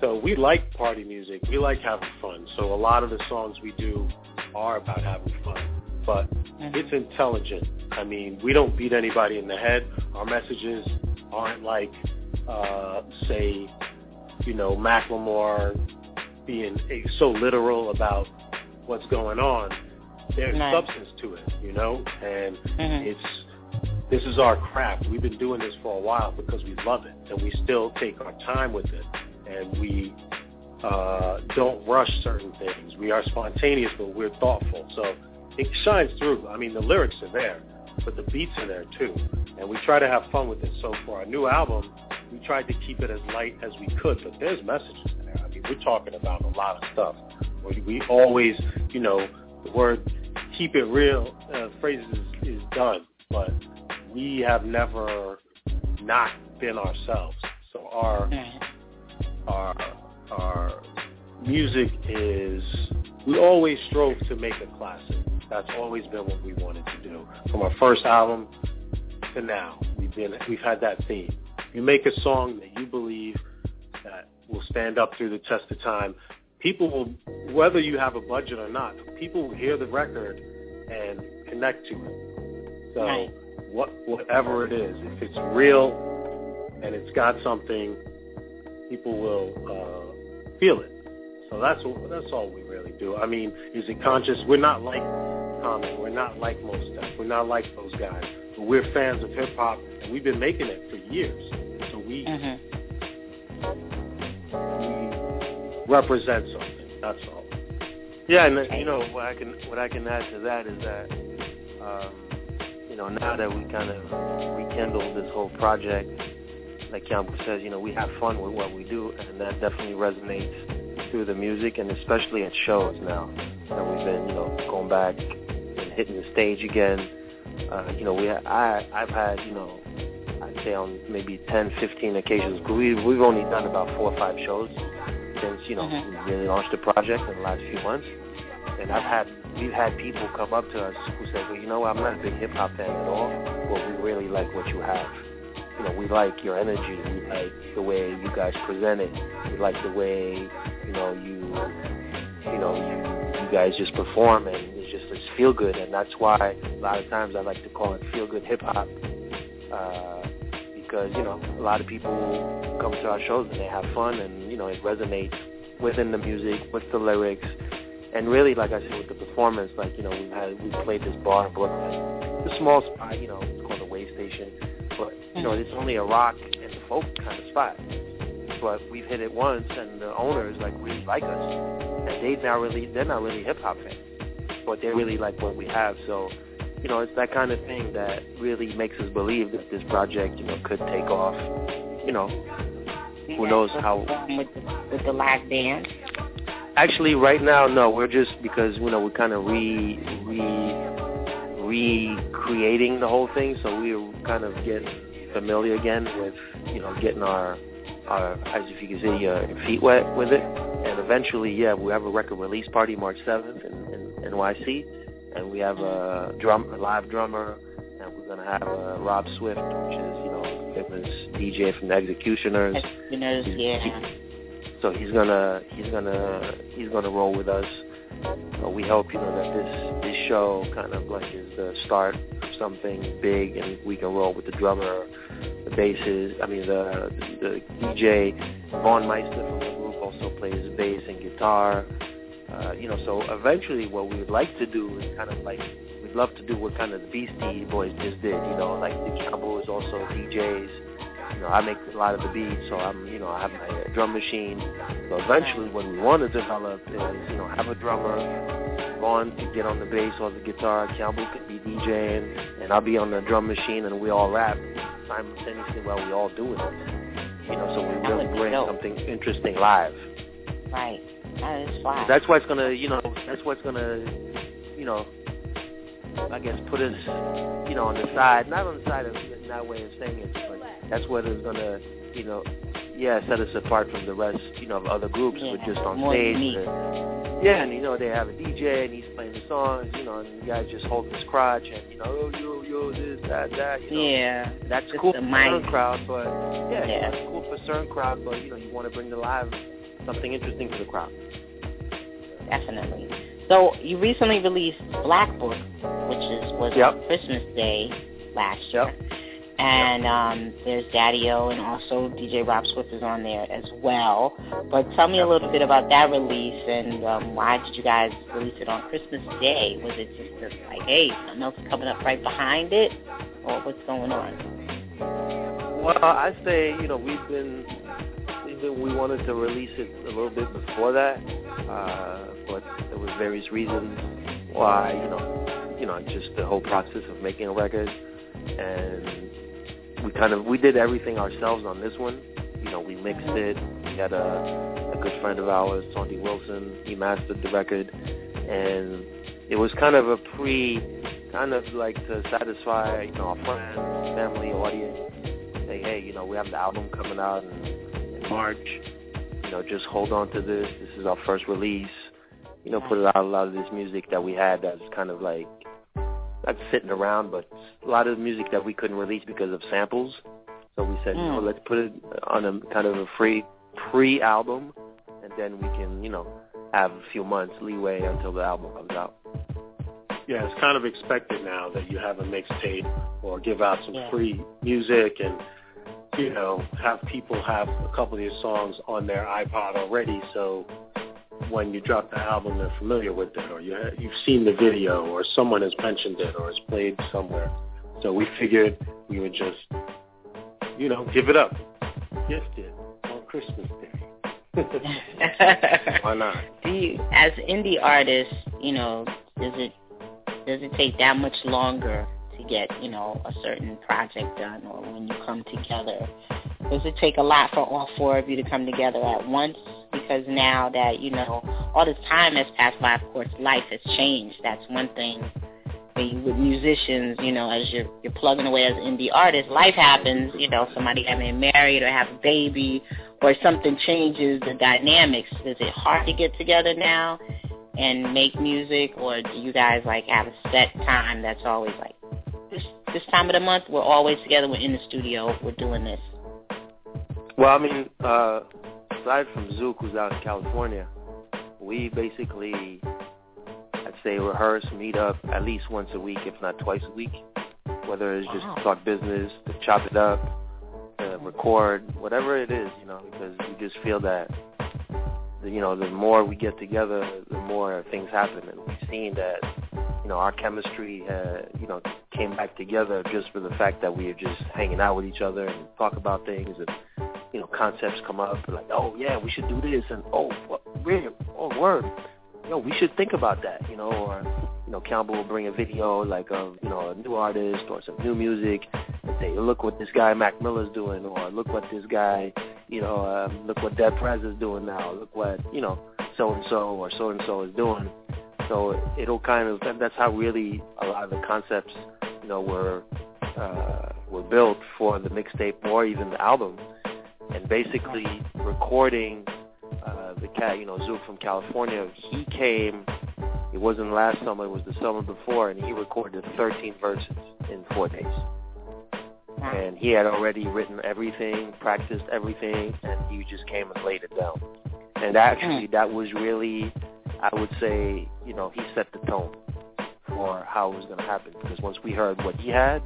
So we like party music. We like having fun. So a lot of the songs we do are about having fun. But it's intelligent. I mean, we don't beat anybody in the head. Our messages aren't like, uh, say, you know, Macklemore being so literal about what's going on. There's Right. substance to it, you know, and it's this is our craft. We've been doing this for a while because we love it, and we still take our time with it, and we uh, don't rush certain things. We are spontaneous, but we're thoughtful. So it shines through. I mean, the lyrics are there, but the beats are there too, and we try to have fun with it. So for our new album, we tried to keep it as light as we could, but there's messages in there. I mean, we're talking about a lot of stuff. We, we always, you know, the word "keep it real" uh, phrase is, is done, but we have never not been ourselves. So our our our music is we always strove to make a classic. That's always been what we wanted to do. From our first album to now, we've been we've had that theme. You make a song that you believe that will stand up through the test of time. People will, whether you have a budget or not, people will hear the record and connect to it. So Right. what whatever it is, if it's real and it's got something, people will uh, feel it. So that's what, that's all we really do. I mean, is it conscious? We're not like Common. We're not like Mos Def. We're not like those guys. But we're fans of hip hop, and we've been making it for years. So we we represent something. That's all. Yeah, and uh, you know what I can what I can add to that is that um, you know now that we kind of rekindled this whole project, like Kiambu says, you know we have fun with what we do, and that definitely resonates through the music, and especially at shows now that we've been you know going back and hitting the stage again. Uh, you know we I I've had you know I'd say on maybe 10, 15 occasions. We we've only done about four or five shows since you know we really launched the project in the last few months. And I've had we've had people come up to us who say, well, you know, what I'm not a big hip hop fan at all, but we really like what you have. You know, we like your energy. We like the way you guys present it. We like the way you know you you know you guys just perform and it's just it's feel good. And that's why a lot of times I like to call it feel good hip hop. Uh, because you know a lot of people come to our shows and they have fun and you know it resonates within the music with the lyrics and really like I said with the performance like you know we had we played this bar in Brooklyn it's small spot you know it's called the Way Station but you know it's only a rock and folk kind of spot but we've hit it once and the owners like really like us and they not really they're not really hip hop fans but they really like what we have so you know, it's that kind of thing that really makes us believe that this project, you know, could take off. You know, who knows how. with the, with the live band? Actually, right now, no. We're just because you know we're kind of re re recreating the whole thing, so we're kind of getting familiar again with you know getting our our as if you can say uh, feet wet with it. And eventually, yeah, we have a record release party March seventh in, in NYC and we have a drum, a live drummer, and we're gonna have uh, Rob Swift, which is you know famous DJ from the X-Ecutioners. X-Ecutioners, yeah. So he's gonna he's gonna he's gonna roll with us. Uh, we hope you know that this this show kind of like is the start of something big and we can roll with the drummer, the basses. I mean the the DJ VonMeista from the group also plays bass and guitar. Uh, you know, so eventually what we would like to do is kind of like we'd love to do what kind of the Beastie Boys just did. You know, like the Cowboys also DJs you know, I make a lot of the beats, so I'm, you know, I have my uh, drum machine. So eventually, what we want to develop is, you know, have a drummer, Vaughn to get on the bass or the guitar, Kiambu could be DJing, and I'll be on the drum machine, and we all rap simultaneously while we all doing it. You know, so we really bring dope. something interesting live. Right. That is fly. That's what's gonna, you know, that's what's gonna, you know, I guess put us, you know, on the side, not on the side of in that way of saying it, but that's what is gonna, you know, yeah, set us apart from the rest, you know, of other groups. Yeah, We're just on stage. and- yeah, and you know they have a DJ and he's playing the songs, you know, and the guy just holding his crotch and you know, oh yo yo this that that, you know. Yeah. That's cool for certain crowd, but yeah, Yeah. that's cool for certain crowd, but you know, you want to bring the live something interesting for the crowd. Definitely. So you recently released Black Book, which is was Yep. Christmas Day last year. And um, there's Daddy O and also DJ Rob Swift is on there as well. But tell me a little bit about that release and um, why did you guys release it on Christmas Day? Was it just like, hey, something else coming up right behind it, or what's going on? Well, I say you know we've been we've been we wanted to release it a little bit before that, uh, but there was various reasons why you know you know just the whole process of making a record, and we kind of we did everything ourselves on this one. You know, we mixed it. We had a, a good friend of ours, Tony Wilson. He mastered the record, and it was kind of a pre, kind of like to satisfy you know our friends, family, audience. Say, hey, you know, we have the album coming out in, in March. You know, just hold on to this. This is our first release. You know, put out a lot of this music that we had that's kind of like not sitting around, but a lot of the music that we couldn't release because of samples. So we said, you know, Mm. let's put it on a kind of a free pre-album, and then we can, you know, have a few months leeway until the album comes out. Yeah, it's kind of expected now that you have a mixtape or give out some Yeah. free music and you know have people have a couple of your songs on their iPod already. So when you drop the album, they're familiar with it, or you ha- you've seen the video, or someone has mentioned it, or it's played somewhere. So we figured we would just you know give it up, gift it on Christmas Day. Why not? Do you, as indie artists, you know, does it does it take that much longer to get, you know, a certain project done, or when you come together? Does it take a lot for all four of you to come together at once? Because now that you know all this time has passed by, of course, life has changed. That's one thing. With musicians, you know, as you're you're plugging away as indie artists, life happens. You know, somebody getting married or have a baby, or something changes the dynamics. Is it hard to get together now and make music, or do you guys like have a set time that's always like this this time of the month? We're always together. We're in the studio. We're doing this. Well, I mean, uh, aside from Zook, who's out in California, we basically, I'd say, rehearse, meet up at least once a week, if not twice a week. Whether it's just to talk business, to chop it up, to record, whatever it is, you know, because we just feel that, the, you know, the more we get together, the more things happen, and we've seen that, you know, our chemistry, uh, you know, came back together just for the fact that we are just hanging out with each other and talk about things and you know, concepts come up like, oh yeah, we should do this, and oh, where, oh word, yo, we should think about that, you know, or you know, Kiambu will bring a video like of you know a new artist or some new music, and say, look what this guy Mac Miller's doing, or look what this guy, you know, um, look what Dead Prez is doing now, look what you know, so and so or so and so is doing. So it'll kind of that, that's how really a lot of the concepts, you know, were uh, were built for the mixtape or even the album and basically recording uh, the cat, you know, Zook from California. He came. It wasn't last summer; it was the summer before, and he recorded 13 verses in four days. And he had already written everything, practiced everything, and he just came and laid it down. And actually, that was really, I would say, you know, he set the tone or how it was going to happen. Because once we heard what he had,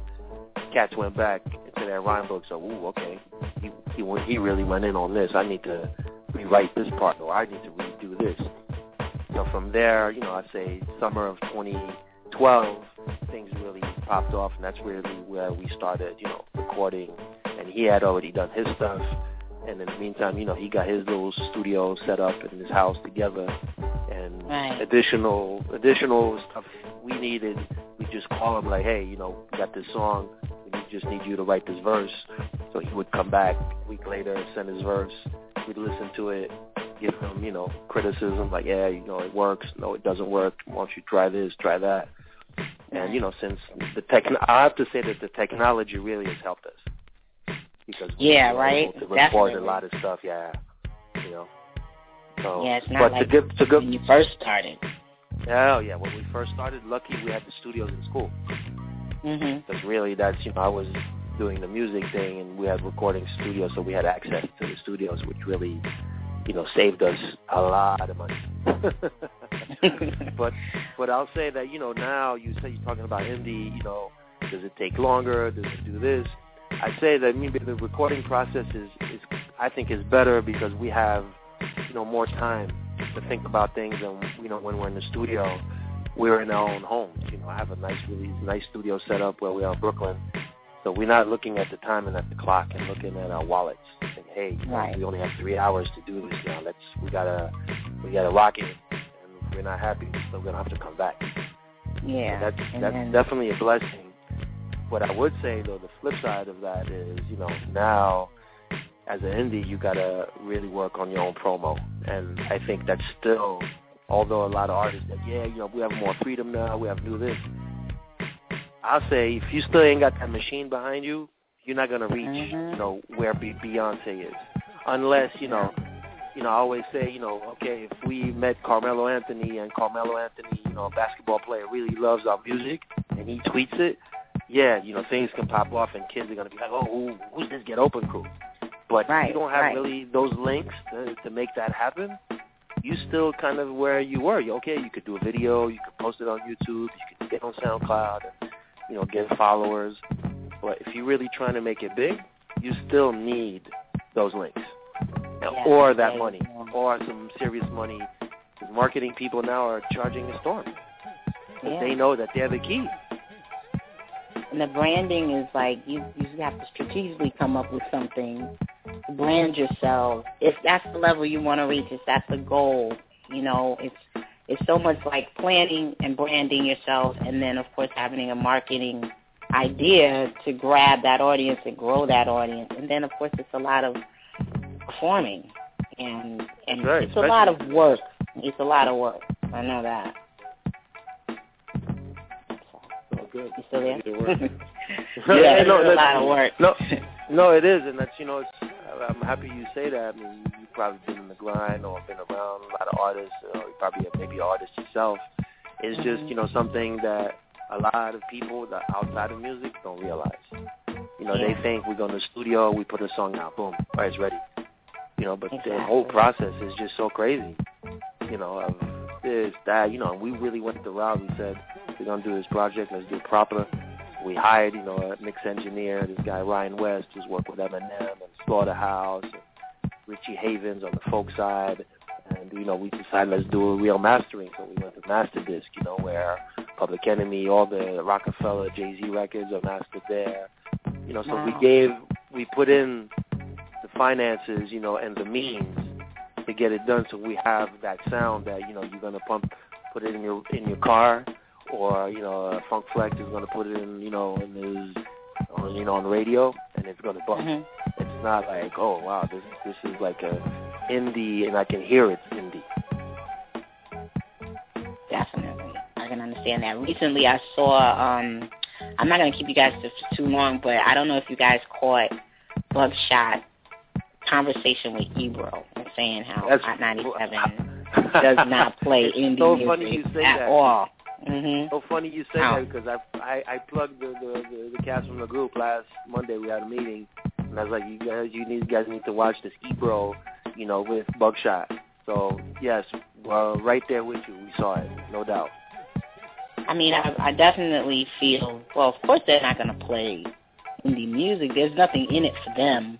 cats went back into their rhyme book. So, ooh, okay, he he went, he really went in on this. I need to rewrite this part, or I need to redo this. So from there, you know, I'd say summer of 2012, things really popped off, and that's really where we started, you know, recording. And he had already done his stuff, and in the meantime, you know, he got his little studio set up in his house together, and Right. additional additional stuff we needed. We just call him like, hey, you know, we got this song. We just need you to write this verse. So he would come back a week later, send his verse. We'd listen to it, give him, you know, criticism like, yeah, you know, it works. No, it doesn't work. Why don't you try this, try that? And you know, since the tech, I have to say that the technology really has helped us because Yeah, right? to record Definitely. a lot of stuff. Yeah, you know. So, Yeah, it's not but like to give to give, when you first started. Oh yeah, when we first started, lucky we had the studios in school. Mhm. Because really, that's you know I was doing the music thing, and we had recording studios, so we had access to the studios, which really, you know, saved us a lot of money. but but I'll say that you know now you say you're talking about indie, you know, does it take longer? Does it do this? I say that maybe the recording process is, is I think is better because we have you know more time to think about things, and you know when we're in the studio, we're in our own homes. You know, I have a nice, really nice studio set up where we are in Brooklyn, so we're not looking at the time and at the clock and looking at our wallets. And saying, hey, you know, Right. we only have three hours to do this now. Let's we gotta we gotta rock it, and if we're not happy, so we're still gonna have to come back. Yeah. That's and that's then, definitely a blessing. What I would say though, the flip side of that is, you know, now as an indie, you gotta really work on your own promo, and I think that's still, although a lot of artists that yeah, you know, we have more freedom now, we have to do this. I'll say if you still ain't got that machine behind you, you're not gonna reach, you mm-hmm. know, where Be- Beyonce is, unless you know. You know, I always say, you know, okay, if we met Carmelo Anthony and Carmelo Anthony, you know, a basketball player really loves our music and he tweets it, yeah, you know, things can pop off and kids are gonna be like, oh, who, who's this Get Open crew? But Right, you don't have right. really those links to, to make that happen. You still kind of where you were. You okay? You could do a video. You could post it on YouTube. You could get on SoundCloud. And, you know, get followers. But if you're really trying to make it big, you still need those links, or that yeah, money, or some serious money. Because marketing people now are charging a storm. Yeah. They know that they're the key. And the branding is like you you have to strategically come up with something brand yourself. If that's the level you want to reach, if that's the goal, you know, it's it's so much like planning and branding yourself, and then of course having a marketing idea to grab that audience and grow that audience, and then of course it's a lot of performing, and and right, it's a lot of work. It's a lot of work. I know that. Oh, good. You still there? Yeah, no, it's a lot of work. No, no, it is, and that's you know, it's, I'm happy you say that. I mean, you've probably been in the grind or been around a lot of artists, or you probably maybe artist yourself. It's just you know something that a lot of people that outside of music don't realize. You know, Yeah. they think we go in the studio, we put a song out, boom, all right, it's ready. You know, but the whole process is just so crazy. You know, of this, that, you know, and we really went the route. We said we're gonna do this project, let's do it proper we hired, you know, a mix engineer, this guy Ryan West, who's worked with Eminem and Slaughterhouse, Richie Havens on the folk side, and you know, we decided let's do a real mastering, so we went to Masterdisk, you know, where Public Enemy, all the Roc-A-Fella, Jay Z records are mastered there, you know, so we gave, we put in the finances, you know, and the means to get it done, so we have that sound that you know you're gonna pump, put it in your in your car or you know, uh, Funk Flex is going to put it in, you know, in his, on, you know, on radio, and it's going to bust. Mhm. Not like, oh wow, this this is like a indie, and I can hear it's indie. Definitely. I can understand that. Recently I saw um I'm not gonna keep you guys for too long, but I don't know if you guys caught Buckshot conversation with Ebro and saying how That's- Hot ninety seven does not play indie so music funny you say at that. all. Mhm. So funny you say How? that because I I, I plugged the, the the the cast from the group last Monday. We had a meeting, and I was like, you guys, you need guys need to watch this Ebro, you know, with Buckshot. So yes, well, right there with you, we saw it, no doubt. I mean, I, I definitely feel. Well, of course they're not going to play indie music. There's nothing in it for them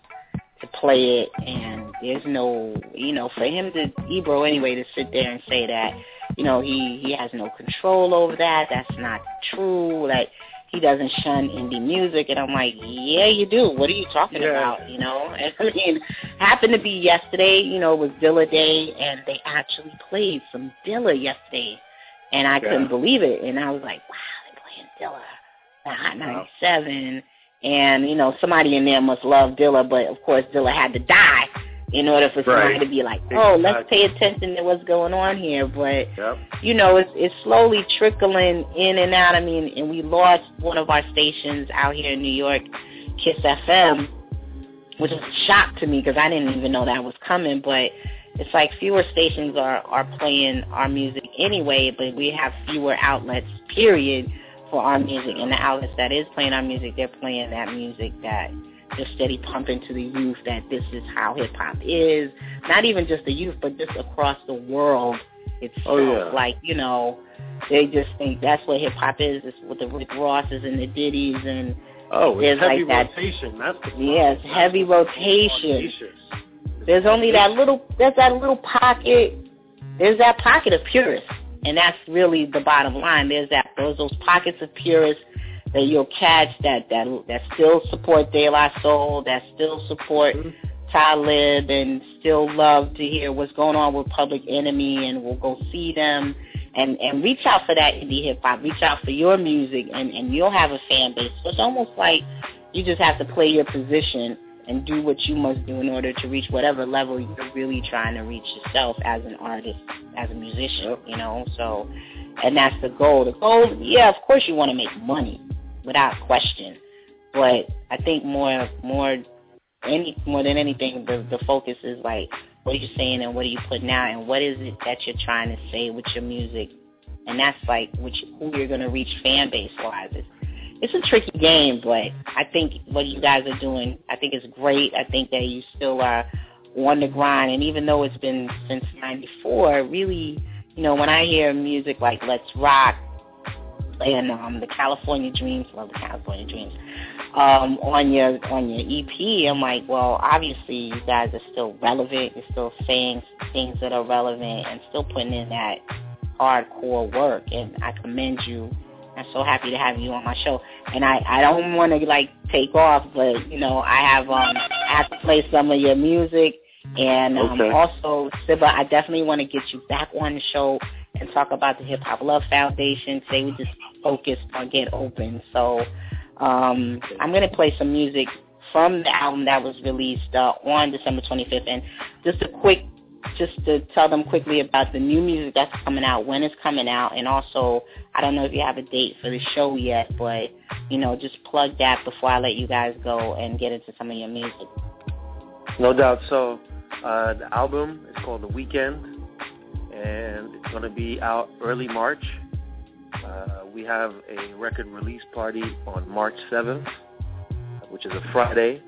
to play it, and there's no, you know, for him to Ebro anyway to sit there and say that, you know, he he has no control over that. That's not true. That he doesn't shun indie music, and I'm like, yeah, you do. What are you talking Yeah. about? You know, and I mean, happened to be yesterday. You know, it was Dilla Day, and they actually played some Dilla yesterday, and I Yeah. couldn't believe it. And I was like, wow, they're playing Dilla, the Hot 97, and you know, somebody in there must love Dilla, but of course, Dilla had to die in order for somebody Right. to be like, oh, let's pay attention to what's going on here. But Yep. you know, it's it's slowly trickling in and out. I mean, and we lost one of our stations out here in New York, Kiss FM, which was a shock to me because I didn't even know that was coming. But it's like fewer stations are are playing our music anyway, but we have fewer outlets. Period for our music, and the outlets that is playing our music, they're playing that music that just steady pumping to the youth that this is how hip hop is. Not even just the youth, but just across the world itself. Oh, yeah. Like you know, they just think that's what hip hop is. It's with the Rick Rosses and the Diddy's and Oh, there's it's heavy like that. rotation. That's the Yes, heavy rotation. rotation. There's only that little. There's that little pocket. There's that pocket of purists, and that's really the bottom line. There's that those those pockets of purists that you'll catch that that that still support De La Soul, that still support mm-hmm. Talib, and still love to hear what's going on with Public Enemy, and we'll go see them. And, and reach out for that indie hip hop. Reach out for your music, and, and you'll have a fan base. So it's almost like you just have to play your position and do what you must do in order to reach whatever level you're really trying to reach yourself as an artist, as a musician, you know. So, and that's the goal. The goal, yeah, of course you want to make money, without question. But I think more, more, any more than anything, the the focus is like, what are you saying and what are you putting out, and what is it that you're trying to say with your music, and that's like which who you're gonna reach fan base wise. It's, it's a tricky game, but I think what you guys are doing, I think is great. I think that you still are on the grind, and even though it's been since '94, really, you know, when I hear music like Let's Rock and um, the California Dreams, love the California Dreams, um, on your on your EP, I'm like, well, obviously you guys are still relevant. You're still saying things that are relevant and still putting in that hardcore work, and I commend you. I'm so happy to have you on my show. And I I don't want to like take off, but you know I have um I have to play some of your music, and um, Okay. also Siba, I definitely want to get you back on the show and talk about the Hip Hop Love Foundation. Say we just focused on Get Open. So um I'm gonna play some music from the album that was released uh, on December 25th, and just a quick just to tell them quickly about the new music that's coming out, when it's coming out, and also I don't know if you have a date for the show yet, but you know, just plug that before I let you guys go and get into some of your music. No doubt. So uh, the album is called The Weekend, and it's going to be out early March. Uh, we have a record release party on March 7th, which is a Friday.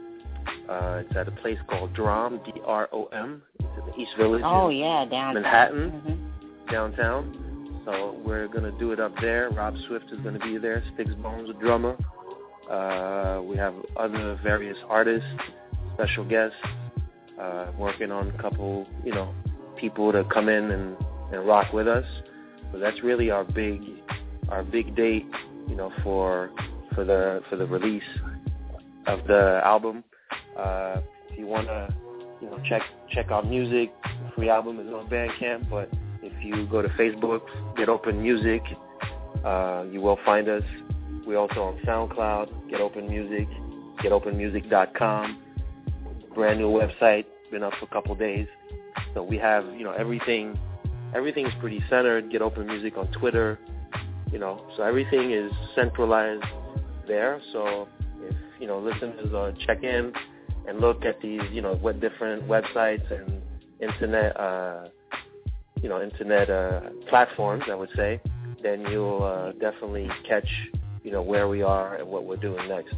Uh, it's at a place called Drom, D-R-O-M. It's in the East Village. Oh yeah, down Manhattan, downtown. So we're going to do it up there. Rob Swift is going to be there. Sticks Bones, a drummer. Uh, we have other various artists, special guests, uh, working on a couple, you know, people to come in and, and rock with us. So that's really our big, our big date, you know, for for the for the release of the album. Uh, if you want to, you know, check check out music, free album is on Bandcamp. But if you go to Facebook, Get Open Music, uh, you will find us. We're also on SoundCloud, Get Open Music, GetOpenMusic.com. Brand new website, been up for a couple days. So we have, you know, everything. Everything is pretty centered. Get Open Music on Twitter, you know. So everything is centralized there. So if you know listeners uh, check in and look at these, you know, what different websites and internet, uh, you know, internet uh, platforms, I would say, then you'll uh, definitely catch, you know, where we are and what we're doing next.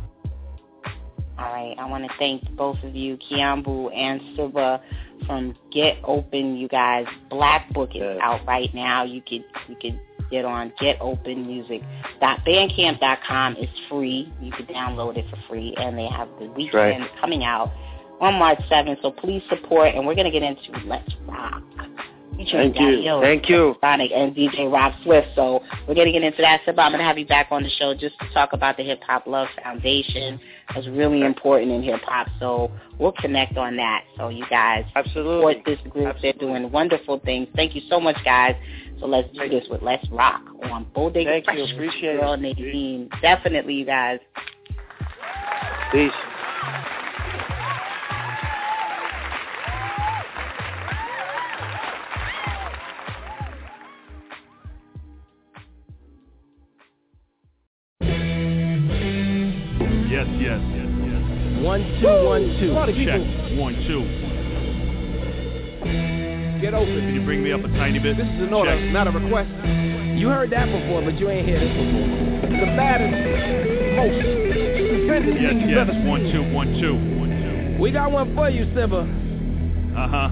All right, I want to thank both of you, Kiambu and Siba, from Get Open. You guys, Black Book is out right now. You could you could get on getopenmusic.bandcamp.com. It's free. You can download it for free, and they have the weekend right. coming out on March 7th. So please support, and we're going to get into Let's Rock. Thank you. O, Thank you. Sonic and DJ Rob Swift. So we're going to get into that. So I'm going to have you back on the show just to talk about the Hip Hop Love Foundation. That's really important in hip hop. So we'll connect on that. So you guys Absolutely. support this group. They're doing wonderful things. Thank you so much, guys. So let's do this with Let's Rock on Bodega Thank Fresh you. Appreciate girl it. Nadine. Definitely, you guys. Peace. Yes, yes, yes, yes. One, two, one, two. Check. One, two. get open. Can you bring me up a tiny bit? This is an order, Check. not a request. You heard that before, but you ain't heard this before. The baddest, most Yes, thing you've yes. ever seen. One, two, one, two. One, two. We got one for you, Siba. Uh-huh. Uh-huh.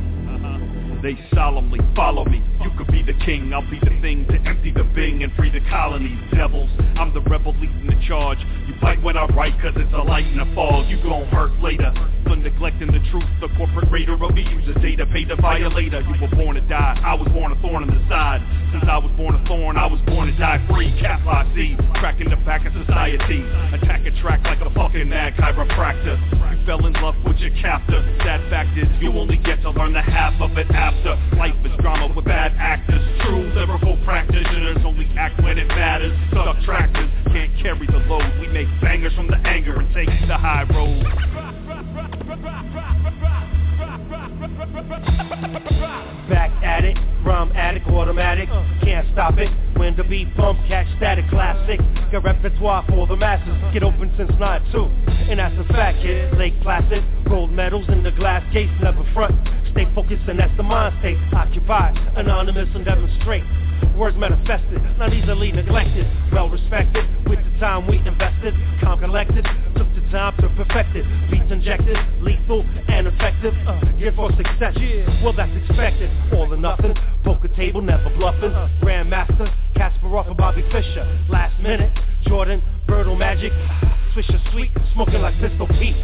They solemnly follow me. You could be the king, I'll be the thing to empty the bing and free the colonies. Devils, I'm the rebel leading the charge. You bite when I write, cause it's a light in the fog. You gon' hurt later. For neglecting the truth, the corporate raider of me uses data, pay the violator. You were born to die, I was born a thorn in the side. Since I was born a thorn, I was born to die free. Cap lock Z, cracking the back of society. Attack a track like a fucking mad chiropractor. You fell in love with your captor. Sad fact is, you only get to learn the half of it after. Life is drama with bad actors. True lyrical practitioners only act when it matters. Subtractors can't carry the load. We make bangers from the anger and take the high road. Back at it, rum addict, automatic. It. When the beat bump, catch static, classic. Got repertoire for the masses. Get open since 9-2. And that's a fact, kid. Lake Placid, gold medals in the glass case, never front. Stay focused and that's the mind state. Occupied, anonymous and demonstrate. Words manifested, not easily neglected. Well respected, with the time we invested. Calm collected, took the time to perfect it. Beats injected, lethal and effective. Uh, here for success, yeah. well that's expected. All or nothing, poker table, never bluffing. Grandmaster, Kasparov and Bobby Fischer. Last minute, Jordan, Birdo Magic. Swisher Sweet, smoking like Pistol Pete.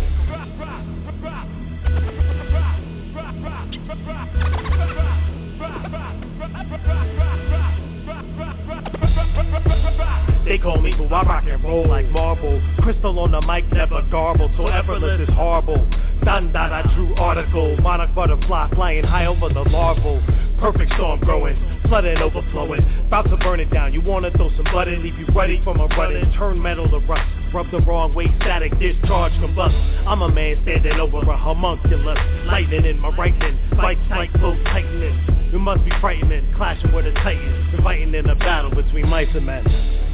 They call me who I rock and roll like marble. Crystal on the mic, never garble. So effortless is horrible. Done that I drew article. Monarch butterfly flying high over the larval. Perfect storm growing, flooding, overflowing. About to burn it down. You wanna throw some blood in, leave you ready from a running. Turn metal to rust. Rub the wrong way, static discharge combust. I'm a man standing over a homunculus. Lightning in my right hand, fight tight, flow tightening. It must be frightening, clashing with a titan, inviting in a battle between mice and men.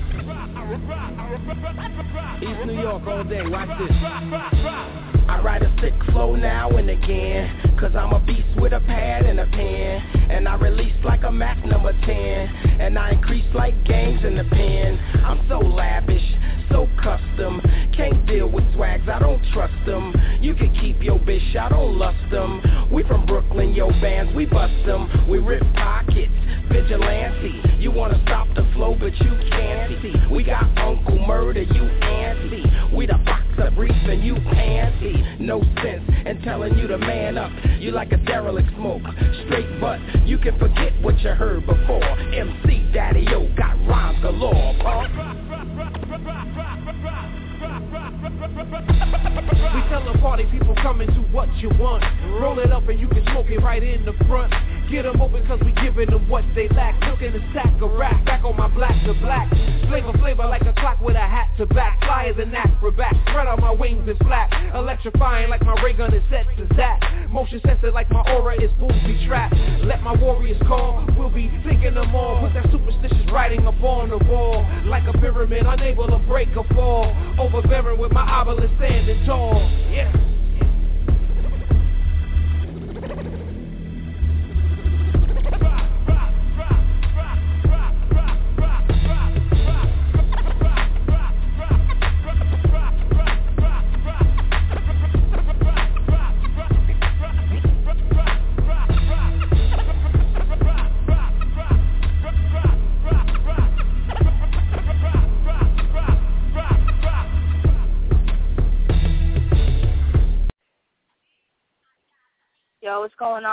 East New York all day, watch this. I write a sick flow now and again Cause I'm a beast with a pad and a pen And I release like a Mac number 10 And I increase like games in the pen I'm so lavish, so custom. Can't deal with swags, I don't trust them You can keep your bitch, I don't lust them We from Brooklyn, yo bands, we bust them We rip pockets, vigilante. You wanna stop the flow but you can't see. We got Uncle Murder, you antsy We the box of briefs and you panty No sense in telling you to man up. You like a derelict smoke, straight butt. You can forget what you heard before. MC Daddy O got rhymes galore, punk We tell the party people come into what you want. Roll it up and you can smoke it right in the front. Get them open cause we giving them what they lack. Cooking a sack of rap, back on my black to black. Flavor, flavor like a clock with a hat to back. Fly as an acrobat, spread out my wings and flap. Electrifying like my ray gun is set to zap. Motion sensor like my aura is booby trapped. Let my warriors call, we'll be thinking them all. Put that superstitious writing up on the wall. Like a pyramid, unable to break or fall. Overbearing with my obelisk standing tall. Yeah.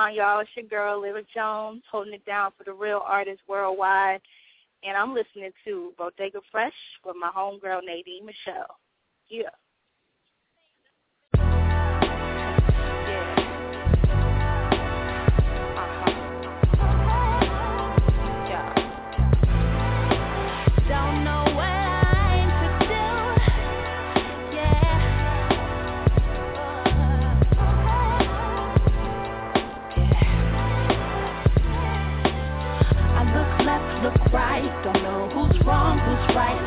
On, y'all? It's your girl, Lyra Jones, holding it down for the real artists worldwide. And I'm listening to Bodega Fresh with my homegirl, Nadine Michelle. Yeah. Wrong, who's right.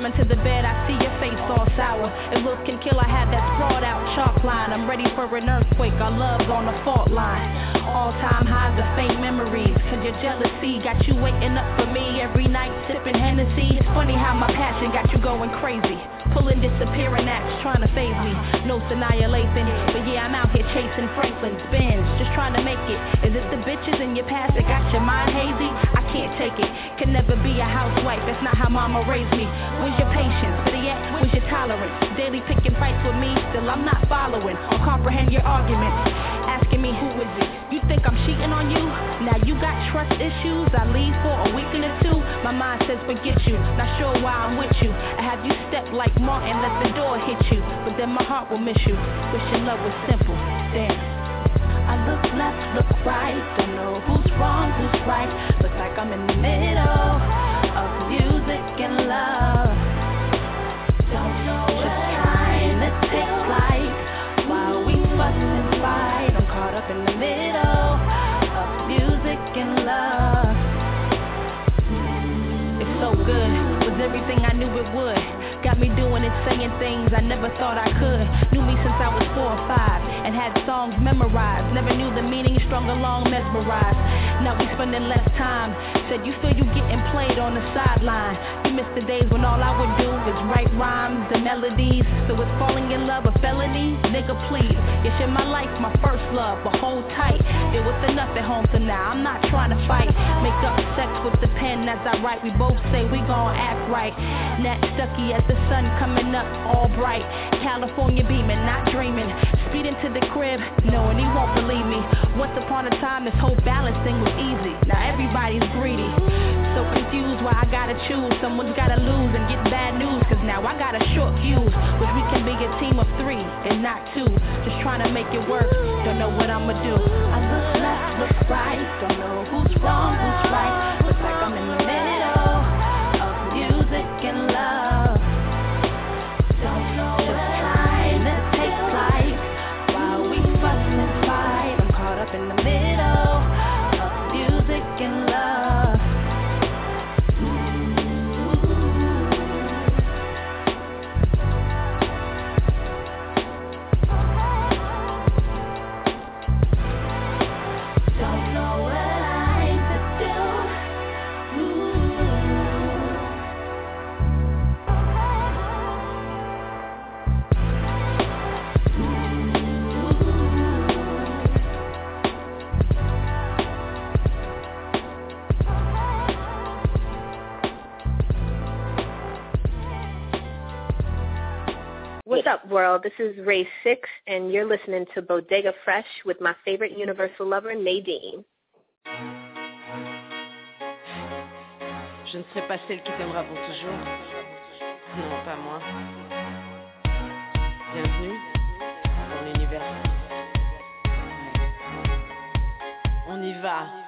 I climb into the bed, I see your face all sour. If looks can kill, I had that sprawled out chalk line. I'm ready for an earthquake, our love's on the fault line. All time highs of faint memories, cause your jealousy got you waiting up for me every night, sipping Hennessy. It's funny how my passion got you going crazy. Pulling disappearing acts, trying to phase me. No annihilation, but yeah, I'm out here chasing Franklin's Benz, just trying to make it. Is it the bitches in your past that got your mind hazy? I can't take it. Can never be a housewife, that's not how mama raised me. Where's your patience? Better yet, where's your tolerance? Daily picking fights with me, still I'm not following or comprehend your arguments. Asking me who is it? Think I'm cheating on you? Now you got trust issues. I leave for a weekend or two. My mind says forget you. Not sure why I'm with you. I have you step like Martin, let the door hit you. But then my heart will miss you. Wishing love was simple. Damn. I look left, look right, don't know who's wrong, who's right. Looks like I'm in the middle of music and love. Everything I knew it would. Got me doing and saying things I never thought I could. Knew me since I was four or five and had songs memorized. Never knew the meaning, strung along, mesmerized. Now we spending less time. Said you feel you getting played on the sideline. You miss the days when all I would do was write melodies. So is falling in love a felony? Nigga, please. You share my life, my first love, but hold tight. It was enough at home, so now I'm not trying to fight. Make up sex with the pen as I write. We both say we gon' act right. Nat Stucky as the sun coming up all bright. California beaming, not dreaming. Speeding into the crib, knowing he won't believe me. Once upon a time, this whole balance thing was easy. Now everybody's greedy. So confused why I gotta choose. Someone's gotta lose and get bad news. Cause now I got a short fuse. Wish we can be a team of three and not two. Just trying to make it work. Don't know what I'ma do. I look left, look right, don't know who's wrong, who's up, world? This is Ray Six, and you're listening to Bodega Fresh with my favorite universal lover, Nadine. Je ne serai pas celle qui t'aimera pour toujours. Non, pas moi. Bienvenue dans l'univers. On y va.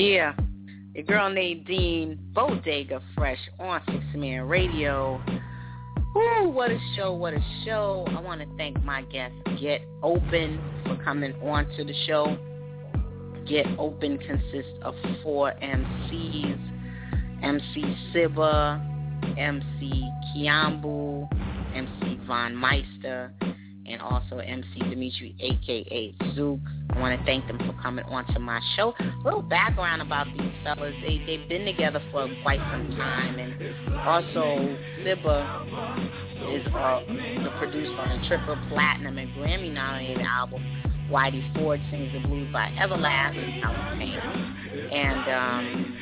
Yeah, your girl Nadine Bodega Fresh on Six Man Radio. Woo, what a show, what a show. I want to thank my guest, Get Open, for coming on to the show. Get Open consists of four MCs, MC Siba, MC Kiambu, MC VonMeista, and also MC Dimitri, aka Zook. I want to thank them for coming onto my show. A little background about these fellas. They, they've been together for quite some time. And also, Siba is uh, the producer on a triple platinum and Grammy nominated album. Whitey Ford sings the blues by Everlasting. And um,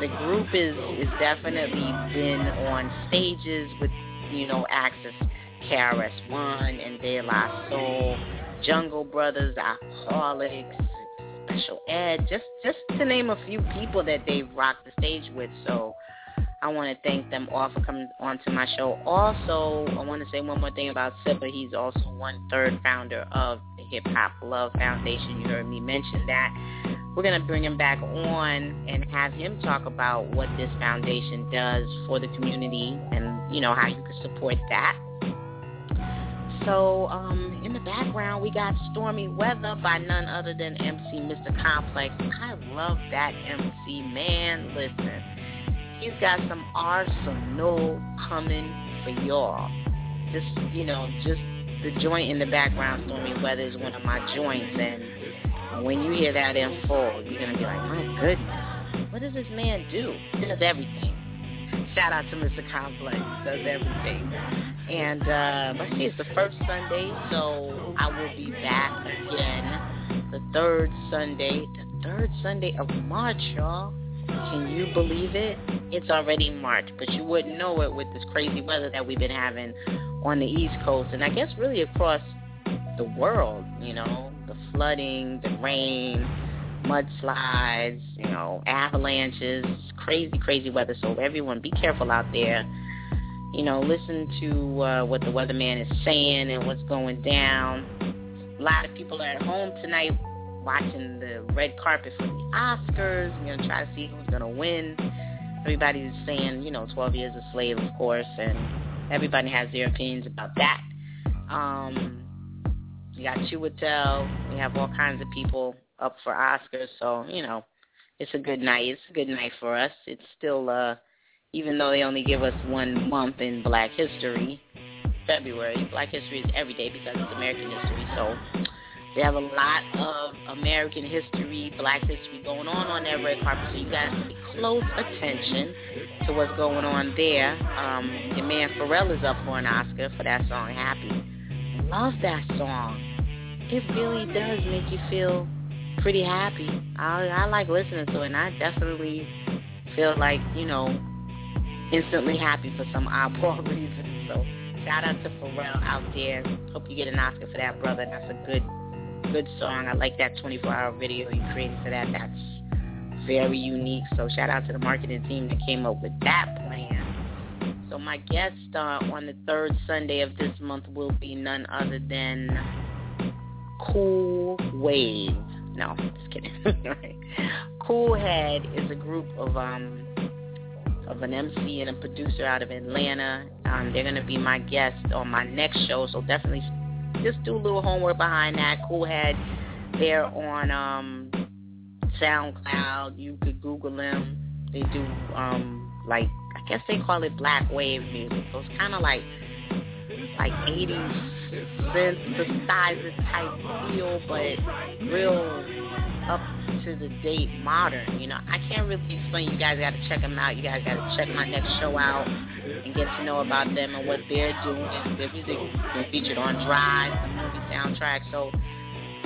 the group is, is definitely been on stages with, you know, acts as KRS One and De La Soul, Jungle Brothers, Alkaholiks, Special Ed, just just to name a few people that they've rocked the stage with. So I want to thank them all for coming onto my show. Also, I want to say one more thing about Siba. He's also one third founder of the Hip Hop Love Foundation. You heard me mention that. We're going to bring him back on and have him talk about what this foundation does for the community and, you know, how you can support that. So um, in the background, we got Stormy Weather by none other than MC Mr. Complex. I love that MC, man. Listen, he's got some arsenal coming for y'all. Just, you know, just the joint in the background, Stormy Weather, is one of my joints. And when you hear that in full, you're going to be like, my goodness, what does this man do? He does everything. Shout out to Mr. Complex, does everything. And uh let's see, it's the first Sunday, so I will be back again the third Sunday, the third Sunday of March, y'all. Can you believe it? It's already March, but you wouldn't know it with this crazy weather that we've been having on the East Coast, and I guess really across the world. You know, the flooding, the rain, mudslides, you know, avalanches, crazy, crazy weather. So everyone, be careful out there. You know, listen to uh, what the weatherman is saying and what's going down. A lot of people are at home tonight watching the red carpet for the Oscars. You're gonna try to see who's gonna win. Everybody's saying, you know, 12 Years a Slave, of course, and everybody has their opinions about that. Um, you got Chiwetel. We have all kinds of people up for Oscars, so you know, it's a good night. It's a good night for us. It's still, uh, even though they only give us one month in Black History, February. Black History is every day because it's American history. So they have a lot of American history, Black history going on on that red carpet. So you guys pay close attention to what's going on there. Um, your man Pharrell is up for an Oscar for that song Happy. love that song. It really does make you feel pretty happy. I I like listening to it, and I definitely feel like you know instantly happy for some oddball reason. So shout out to Pharrell out there. Hope you get an Oscar for that, brother. That's a good good song. I like that 24-hour video you created for that. That's very unique. So shout out to the marketing team that came up with that plan. So my guest uh, on the third Sunday of this month will be none other than Cool Wave. No, just kidding. cool Head is a group of um of an MC and a producer out of Atlanta. Um, they're gonna be my guest on my next show, so definitely just do a little homework behind that. Cool Head, they're on um SoundCloud. You could Google them. They do um like I guess they call it black wave music. So it's kind of like like 80s synthesizer type feel, but real up to the date modern. You know, I can't really explain. You guys got to check them out. You guys got to check my next show out and get to know about them and what they're doing. Their music been featured on Drive, the movie soundtrack. So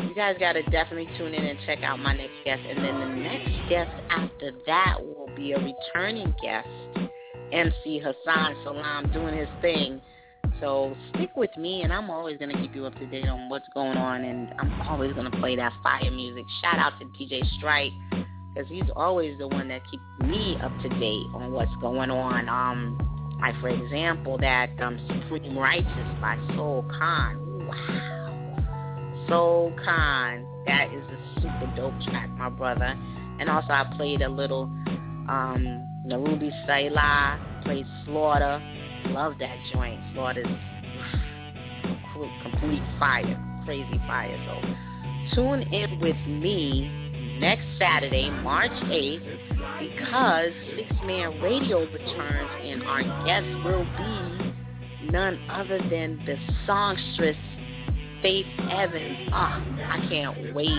you guys got to definitely tune in and check out my next guest. And then the next guest after that will be a returning guest, MC Hasan Salaam, doing his thing. So stick with me, and I'm always going to keep you up to date on what's going on, and I'm always going to play that fire music. Shout out to DJ Strike, because he's always the one that keeps me up to date on what's going on. Um, like, for example, that um, Supreme Righteous by Soul Khan. Wow. Soul Khan. That is a super dope track, my brother. And also I played a little um, Narubi Selah, played Slaughter, Love that joint. Slaughter's complete fire, crazy fire. So tune in with me next Saturday, March 8th, because Six Man Radio returns and our guest will be none other than the songstress Faith Evans. Oh, I can't wait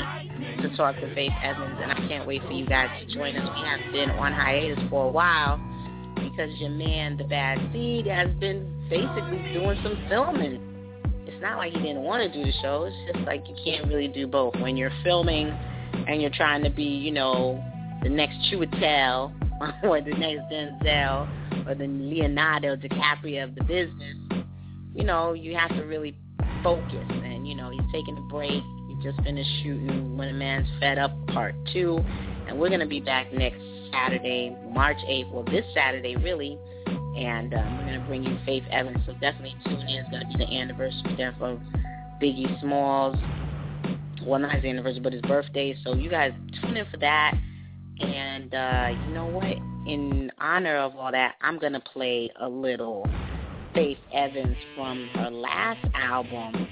to talk to Faith Evans, and I can't wait for you guys to join us. We have been on hiatus for a while because your man, the Bad Seed, has been basically doing some filming. It's not like he didn't want to do the show. It's just like you can't really do both. When you're filming and you're trying to be, you know, the next Chiwetel or the next Denzel or the Leonardo DiCaprio of the business, you know, you have to really focus. And, you know, he's taking a break. He just finished shooting When a Man's Fed Up Part 2. And we're going to be back next Saturday, March 8th. Well, this Saturday, really. And um, we're going to bring you Faith Evans. So definitely tune in. It's going to be the anniversary there for Biggie Smalls. Well, not his anniversary, but his birthday. So you guys tune in for that. And uh, you know what? In honor of all that, I'm going to play a little Faith Evans from her last album.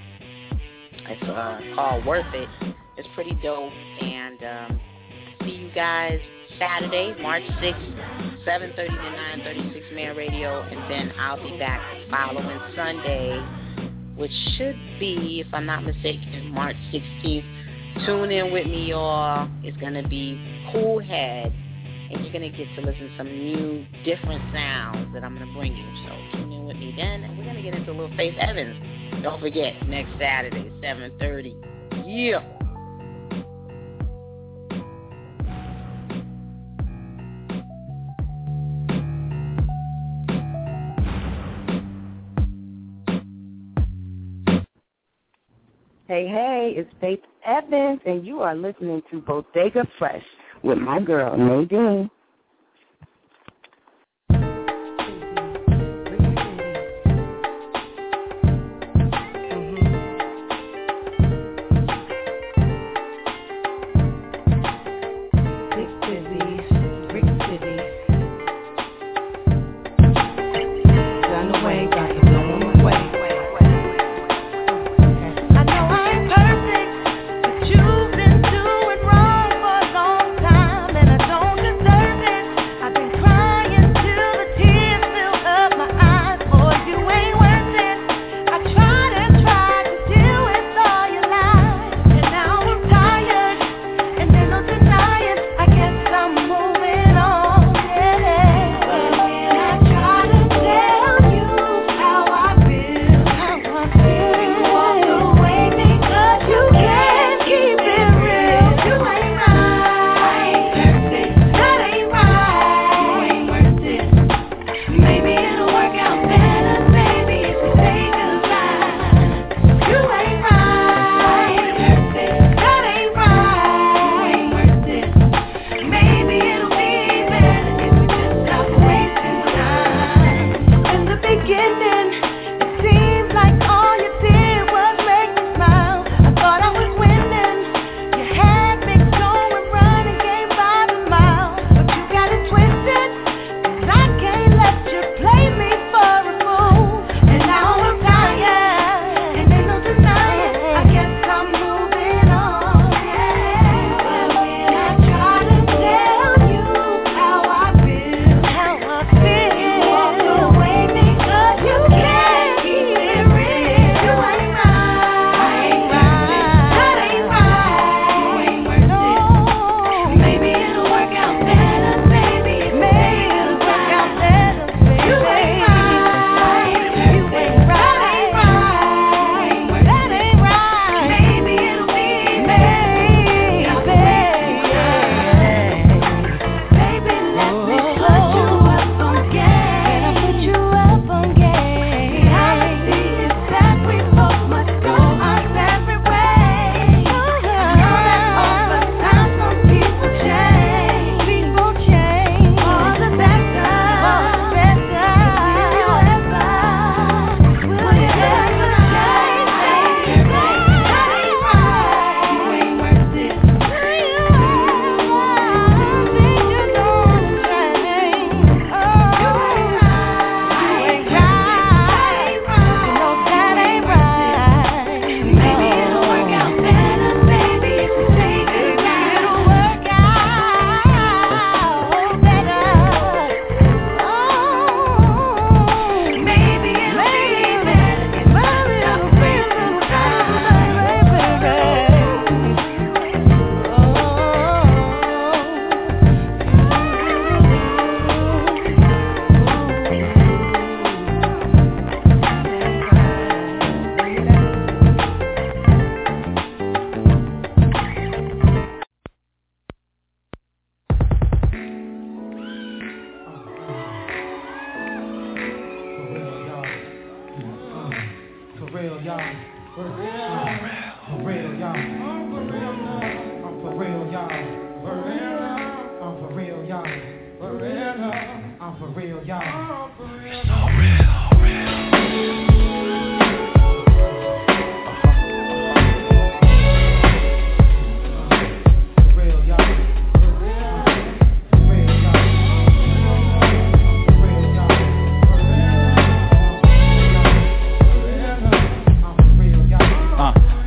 It's uh, called Worth It. It's pretty dope. And um, see you guys Saturday, March 6th, 7.30 to 9.30, 6 Man Radio, and then I'll be back the following Sunday, which should be, if I'm not mistaken, March 16th. Tune in with me, y'all. It's going to be Cool Head, and you're going to get to listen to some new, different sounds that I'm going to bring you. So tune in with me then, and we're going to get into a little Faith Evans. Don't forget, next Saturday, 7.30. Yeah. Hey, hey, it's Faith Evans, and you are listening to Bodega Fresh with my girl, Nadine.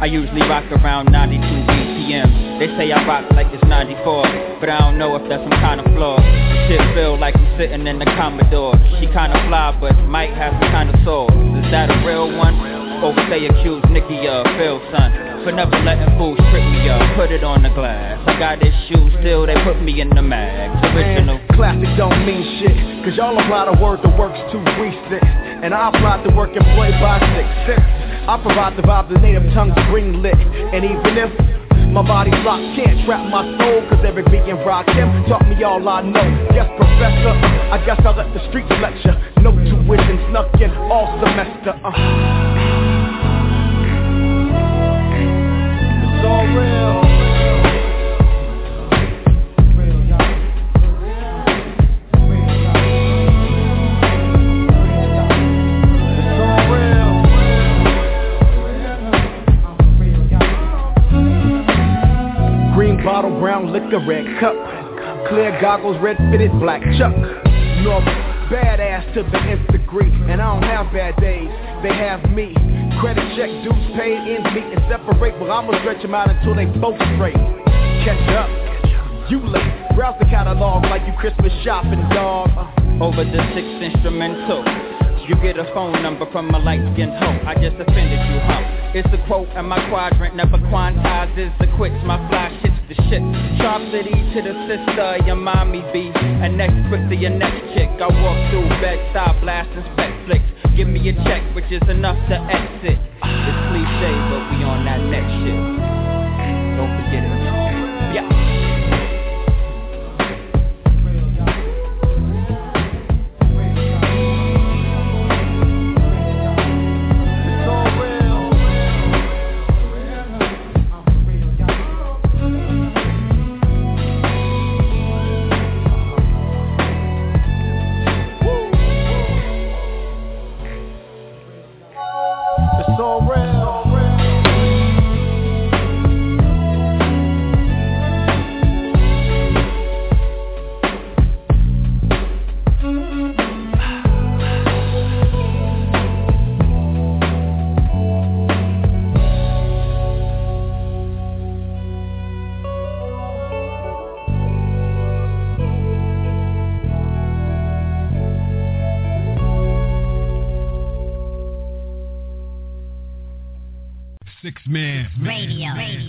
I usually rock around 92 BPM. They say I rock like it's 94, but I don't know if that's some kind of flaw. The shit feel like I'm sitting in the Commodore. She kinda fly, but might have some kind of soul. Is that a real one? Would they accuse Nicky of Phil, son? For never letting fools trip me up, put it on the glass. I got issues, still they put me in the mags. Original. Classic don't mean shit, cause y'all apply the word, the work's too recent. And I apply the work employed by six six. I provide the vibe, the native tongues green lit. And even if my body's locked, can't trap my soul, cause every beat and rock him taught me all I know. Yes, professor, I guess I'll let the streets lecture. No tuition snuck in all semester. Uh. It's all liquor, red cup. Clear goggles, red fitted, black chuck. Normal, badass to the nth degree. And I don't have bad days, they have me. Credit check, dues paid, ends meet and separate. But I'ma stretch them out until they both straight. Catch up, you late. Browse the catalog like you Christmas shopping, dog. Uh. Over the sixth instrumental. You get a phone number from a light-skinned hoe. I just offended you, huh? It's a quote and my quadrant never quantizes the quits. My fly shit's the shit. City to the sister, your mommy be. And next quick to your next chick. I walk through bed style blasting spec flicks. Give me a check, which is enough to exit. It's cliche, but we on that next shit. Don't forget it. Yeah. Radio.